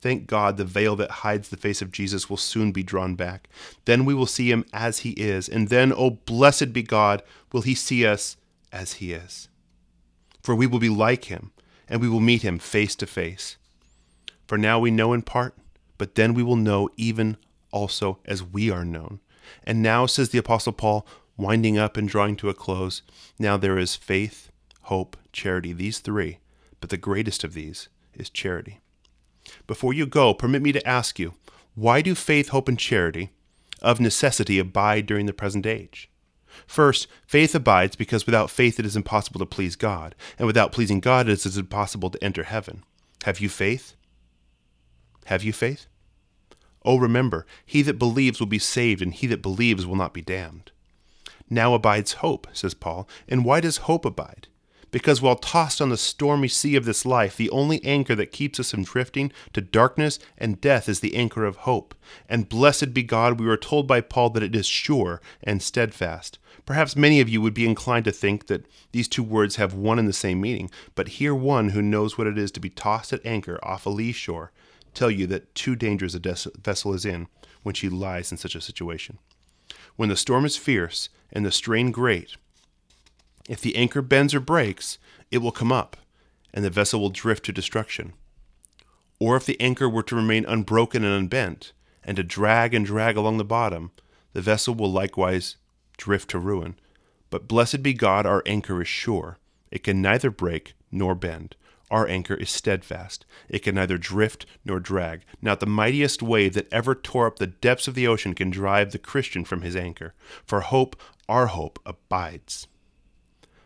Thank God the veil that hides the face of Jesus will soon be drawn back. Then we will see him as he is, and then, oh, blessed be God, will he see us as he is. For we will be like him, and we will meet him face to face. For now we know in part, but then we will know even also as we are known. And now, says the Apostle Paul, winding up and drawing to a close, now there is faith, hope, charity, these three, but the greatest of these is charity. Before you go, permit me to ask you, why do faith, hope, and charity of necessity abide during the present age? First, faith abides because without faith it is impossible to please God, and without pleasing God it is impossible to enter heaven. Have you faith? Have you faith? Oh, remember, he that believes will be saved, and he that believes will not be damned. Now abides hope, says Paul. And why does hope abide? Because while tossed on the stormy sea of this life, the only anchor that keeps us from drifting to darkness and death is the anchor of hope. And blessed be God, we are told by Paul that it is sure and steadfast. Perhaps many of you would be inclined to think that these two words have one and the same meaning, but hear one who knows what it is to be tossed at anchor off a lee shore tell you that too dangerous a des- vessel is in when she lies in such a situation. When the storm is fierce and the strain great, if the anchor bends or breaks, it will come up, and the vessel will drift to destruction. Or if the anchor were to remain unbroken and unbent, and to drag and drag along the bottom, the vessel will likewise drift to ruin. But blessed be God, our anchor is sure. It can neither break nor bend. Our anchor is steadfast. It can neither drift nor drag. Not the mightiest wave that ever tore up the depths of the ocean can drive the Christian from his anchor. For hope, our hope, abides.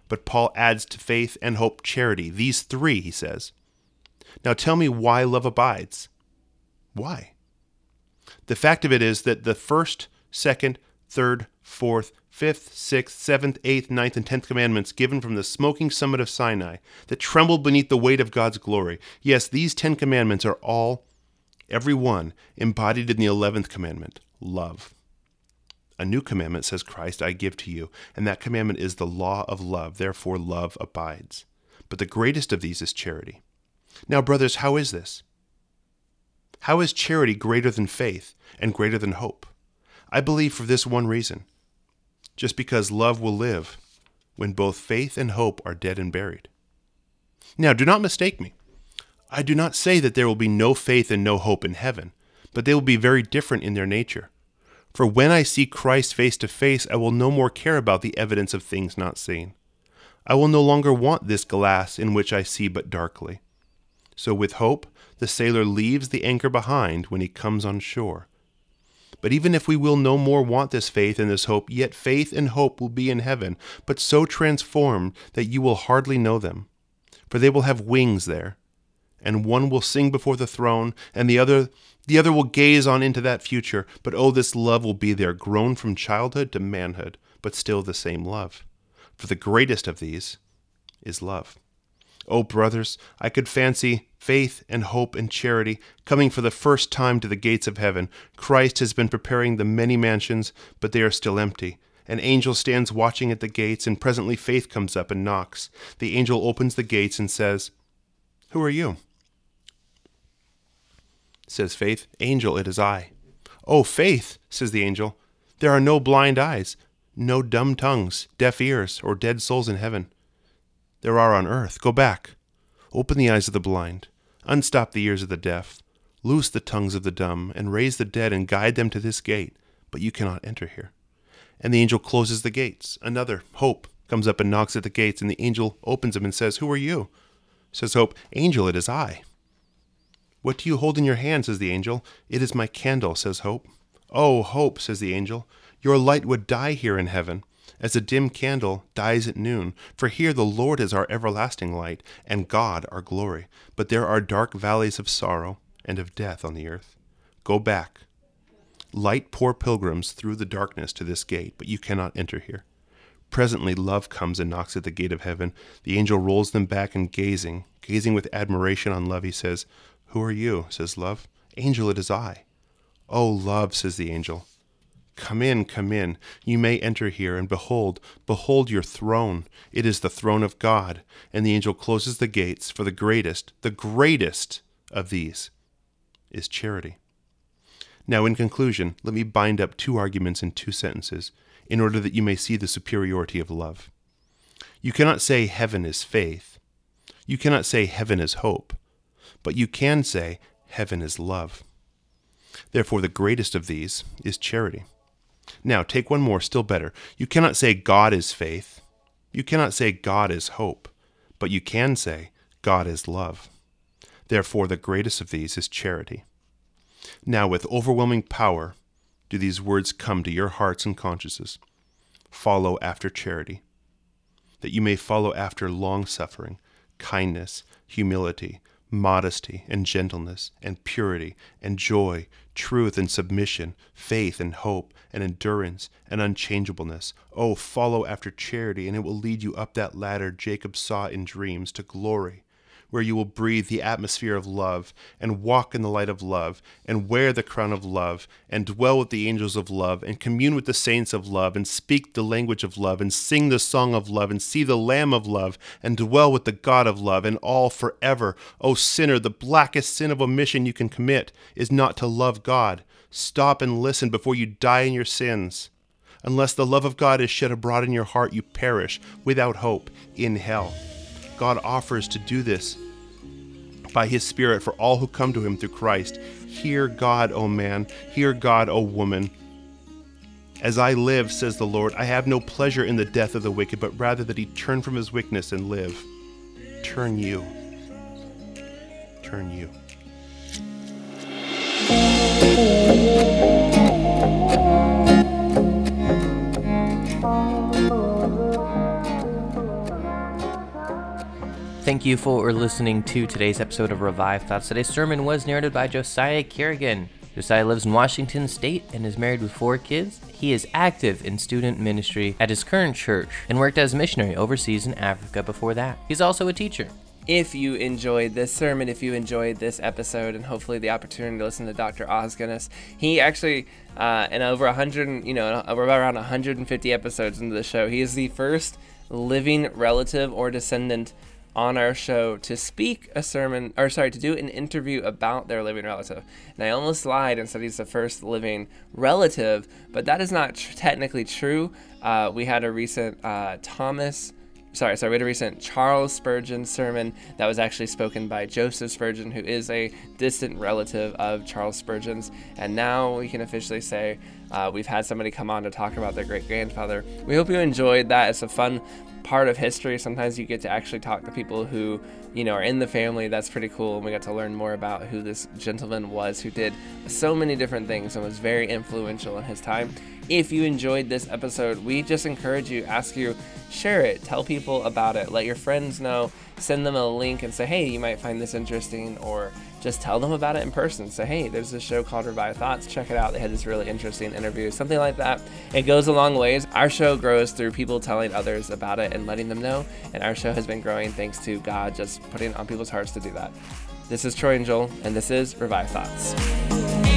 But Paul adds to faith and hope charity. These three, he says. Now tell me why love abides. Why? The fact of it is that the first, second, third, fourth, fifth, sixth, seventh, eighth, ninth, and tenth commandments given from the smoking summit of Sinai that trembled beneath the weight of God's glory. Yes, these ten commandments are all, every one, embodied in the eleventh commandment love. A new commandment, says Christ, I give to you, and that commandment is the law of love. Therefore, love abides. But the greatest of these is charity. Now, brothers, how is this? How is charity greater than faith and greater than hope? I believe for this one reason just because love will live when both faith and hope are dead and buried. Now, do not mistake me. I do not say that there will be no faith and no hope in heaven, but they will be very different in their nature. For when I see Christ face to face, I will no more care about the evidence of things not seen. I will no longer want this glass in which I see but darkly. So with hope, the sailor leaves the anchor behind when he comes on shore. But even if we will no more want this faith and this hope, yet faith and hope will be in heaven, but so transformed that you will hardly know them. For they will have wings there, and one will sing before the throne, and the other the other will gaze on into that future. But oh, this love will be there, grown from childhood to manhood, but still the same love. For the greatest of these is love. Oh, brothers, I could fancy faith and hope and charity coming for the first time to the gates of heaven. Christ has been preparing the many mansions, but they are still empty. An angel stands watching at the gates, and presently Faith comes up and knocks. The angel opens the gates and says, Who are you? Says Faith, Angel, it is I. Oh, Faith, says the angel, there are no blind eyes, no dumb tongues, deaf ears, or dead souls in heaven. There are on earth. Go back. Open the eyes of the blind, unstop the ears of the deaf, loose the tongues of the dumb, and raise the dead and guide them to this gate, but you cannot enter here. And the angel closes the gates. Another, Hope, comes up and knocks at the gates, and the angel opens them and says, Who are you? Says Hope, Angel, it is I. What do you hold in your hand? says the angel. It is my candle, says Hope. Oh, Hope, says the angel, your light would die here in heaven, as a dim candle dies at noon. For here the Lord is our everlasting light, and God our glory. But there are dark valleys of sorrow and of death on the earth. Go back. Light poor pilgrims through the darkness to this gate, but you cannot enter here. Presently love comes and knocks at the gate of heaven. The angel rolls them back and gazing, gazing with admiration on love, he says, Who are you? says love. Angel, it is I. Oh, love, says the angel. Come in, come in. You may enter here, and behold, behold your throne. It is the throne of God. And the angel closes the gates, for the greatest, the greatest of these is charity. Now, in conclusion, let me bind up two arguments in two sentences, in order that you may see the superiority of love. You cannot say heaven is faith. You cannot say heaven is hope. But you can say heaven is love. Therefore, the greatest of these is charity. Now, take one more, still better. You cannot say God is faith. You cannot say God is hope. But you can say God is love. Therefore, the greatest of these is charity. Now, with overwhelming power, do these words come to your hearts and consciences Follow after charity, that you may follow after long suffering, kindness, humility, modesty and gentleness and purity and joy, truth and submission, faith and hope and endurance and unchangeableness. Oh, follow after charity, and it will lead you up that ladder Jacob saw in dreams to glory where you will breathe the atmosphere of love, and walk in the light of love, and wear the crown of love, and dwell with the angels of love, and commune with the saints of love, and speak the language of love, and sing the song of love, and see the Lamb of love, and dwell with the God of love, and all forever. O sinner, the blackest sin of omission you can commit is not to love God. Stop and listen before you die in your sins. Unless the love of God is shed abroad in your heart, you perish without hope in hell. God offers to do this by his Spirit for all who come to him through Christ. Hear God, O man, hear God, O woman. As I live, says the Lord, I have no pleasure in the death of the wicked, but rather that he turn from his wickedness and live. Turn you. Turn you. Thank you for listening to today's episode of Revived Thoughts. Today's sermon was narrated by Josiah Carrigan. Josiah lives in Washington State and is married with four kids. He is active in student ministry at his current church and worked as a missionary overseas in Africa before that. He's also a teacher. If you enjoyed this sermon, if you enjoyed this episode, and hopefully the opportunity to listen to Dr. Os Guinness, he actually, uh, in over 100, you know, over around 150 episodes into the show, he is the first living relative or descendant on our show to speak a sermon, or sorry, to do an interview about their living relative. And I almost lied and said he's the first living relative, but that is not tr- technically true. Uh, we had a recent uh, Thomas. Sorry, sorry, we had a recent Charles Spurgeon sermon that was actually spoken by Joseph Spurgeon, who is a distant relative of Charles Spurgeon's. And now we can officially say uh, we've had somebody come on to talk about their great grandfather. We hope you enjoyed that. It's a fun part of history. Sometimes you get to actually talk to people who, you know, are in the family. That's pretty cool. And we got to learn more about who this gentleman was who did so many different things and was very influential in his time. If you enjoyed this episode, we just encourage you, ask you, share it, tell people about it, let your friends know, send them a link and say, hey, you might find this interesting, or just tell them about it in person. Say, hey, there's this show called Revived Thoughts. Check it out. They had this really interesting interview, something like that. It goes a long ways. Our show grows through people telling others about it and letting them know. And our show has been growing thanks to God just putting on people's hearts to do that. This is Troy and Joel, and this is Revived Thoughts.